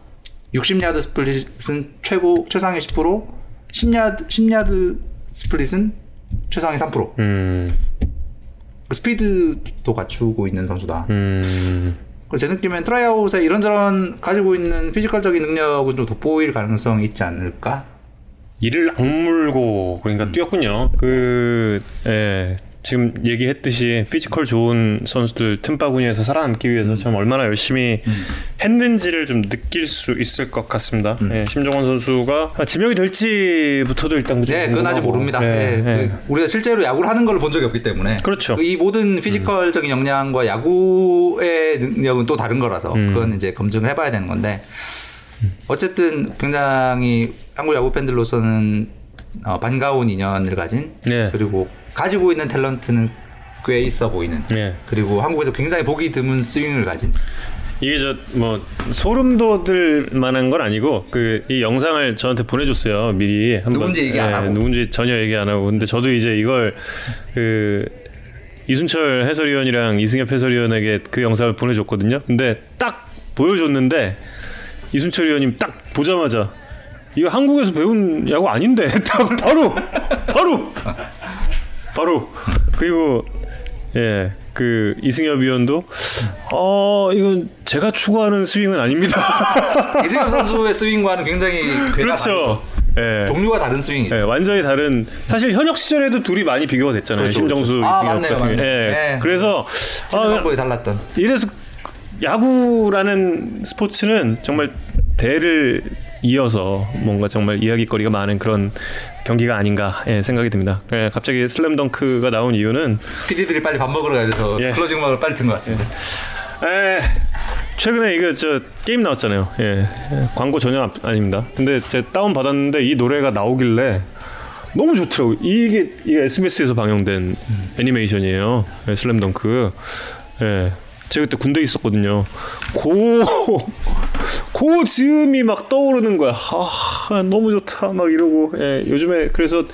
Speaker 2: 60야드 split은 최고, 최상위 10%, 10야드, 10야드 split은 최상위 3%.
Speaker 1: 음.
Speaker 2: 스피드도 갖추고 있는 선수다.
Speaker 1: 음.
Speaker 2: 그래서 제 느낌엔 트라이아웃에 이런저런 가지고 있는 physical적인 능력은 좀 돋보일 가능성이 있지 않을까?
Speaker 1: 이를 악물고 그러니까 뛰었군요. 그 예. 지금 얘기했듯이 physical 좋은 선수들 틈바구니에서 살아남기 위해서 참 얼마나 열심히 했는지를 좀 느낄 수 있을 것 같습니다. 예, 심종원 선수가 지명이 될지부터도 일단 좀
Speaker 2: 네, 그건 아직. 모릅니다.
Speaker 1: 예,
Speaker 2: 예,
Speaker 1: 예.
Speaker 2: 그 우리가 실제로 야구를 하는 걸 본 적이 없기 때문에.
Speaker 1: 그렇죠.
Speaker 2: 이 모든 physical적인 역량과 야구의 능력은 또 다른 거라서
Speaker 1: 음.
Speaker 2: 그건 이제 검증을 해봐야 되는 건데 어쨌든 굉장히 한국 야구 팬들로서는 어, 반가운 인연을 가진
Speaker 1: 네.
Speaker 2: 그리고 가지고 있는 탤런트는 꽤 있어 보이는.
Speaker 1: 예.
Speaker 2: 그리고 한국에서 굉장히 보기 드문 스윙을 가진.
Speaker 1: 이게 저 뭐 소름 돋을 만한 건 아니고 그 이 영상을 저한테 보내줬어요 미리. 한번.
Speaker 2: 누군지 얘기 안
Speaker 1: 예,
Speaker 2: 하고.
Speaker 1: 누군지 전혀 얘기 안 하고. 근데 저도 이제 이걸 그 이순철 해설위원이랑 이승엽 해설위원에게 그 영상을 보내줬거든요. 근데 딱 보여줬는데 이순철 위원님 딱 보자마자 이거 한국에서 배운 야구 아닌데. 딱 바로 바로 바로 그리고 예. 그 이승엽 위원도 어 이건 제가 추구하는 스윙은 아닙니다.
Speaker 2: 이승엽 선수의 스윙과는 굉장히
Speaker 1: 그렇죠. 예.
Speaker 2: 종류가 다른 스윙이죠.
Speaker 1: 예, 완전히 다른 사실 현역 시절에도 둘이 많이 비교가 됐잖아요.
Speaker 2: 그렇죠,
Speaker 1: 심정수
Speaker 2: 그렇죠. 아,
Speaker 1: 이승엽
Speaker 2: 맞네요,
Speaker 1: 같은 경우.
Speaker 2: 맞네요.
Speaker 1: 예.
Speaker 2: 네.
Speaker 1: 그래서
Speaker 2: 치는
Speaker 1: 아,
Speaker 2: 달랐던.
Speaker 1: 이래서 야구라는 스포츠는 정말 대를 이어서 뭔가 정말 이야기거리가 많은 그런 경기가 아닌가 예, 생각이 듭니다. 예, 갑자기 슬램덩크가 나온 이유는
Speaker 2: PD들이 빨리 밥 먹으러 가야 돼서
Speaker 1: 예.
Speaker 2: closing 음악을 빨리 튼 것 같습니다.
Speaker 1: 에 최근에 이거 저 게임 나왔잖아요. 예, 예, 광고 전혀 아- 아닙니다. 근데 제가 다운 받았는데 이 노래가 나오길래 너무 좋더라고. 요 이게 이게 SBS에서 방영된 애니메이션이에요. 예, 슬램덩크. 예. 제가 그때 군대에 있었거든요. 고, 고 즈음이 막 떠오르는 거야. 아, 너무 좋다. 막 이러고. 예, 요즘에 그래서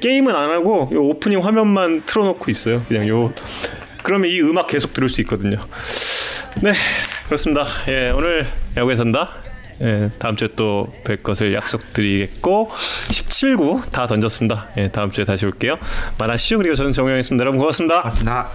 Speaker 1: 게임은 안 하고 요 오프닝 화면만 틀어놓고 있어요. 그냥 요. 그러면 이 음악 계속 들을 수 있거든요. 네, 그렇습니다. 예, 오늘 야구에 산다. 예, 다음 주에 또 뵐 것을 약속드리겠고 17구 다 던졌습니다. 예, 다음 주에 다시 올게요. 마나시우 그리고 저는 정우영이었습니다. 여러분 고맙습니다.
Speaker 2: 맞습니다.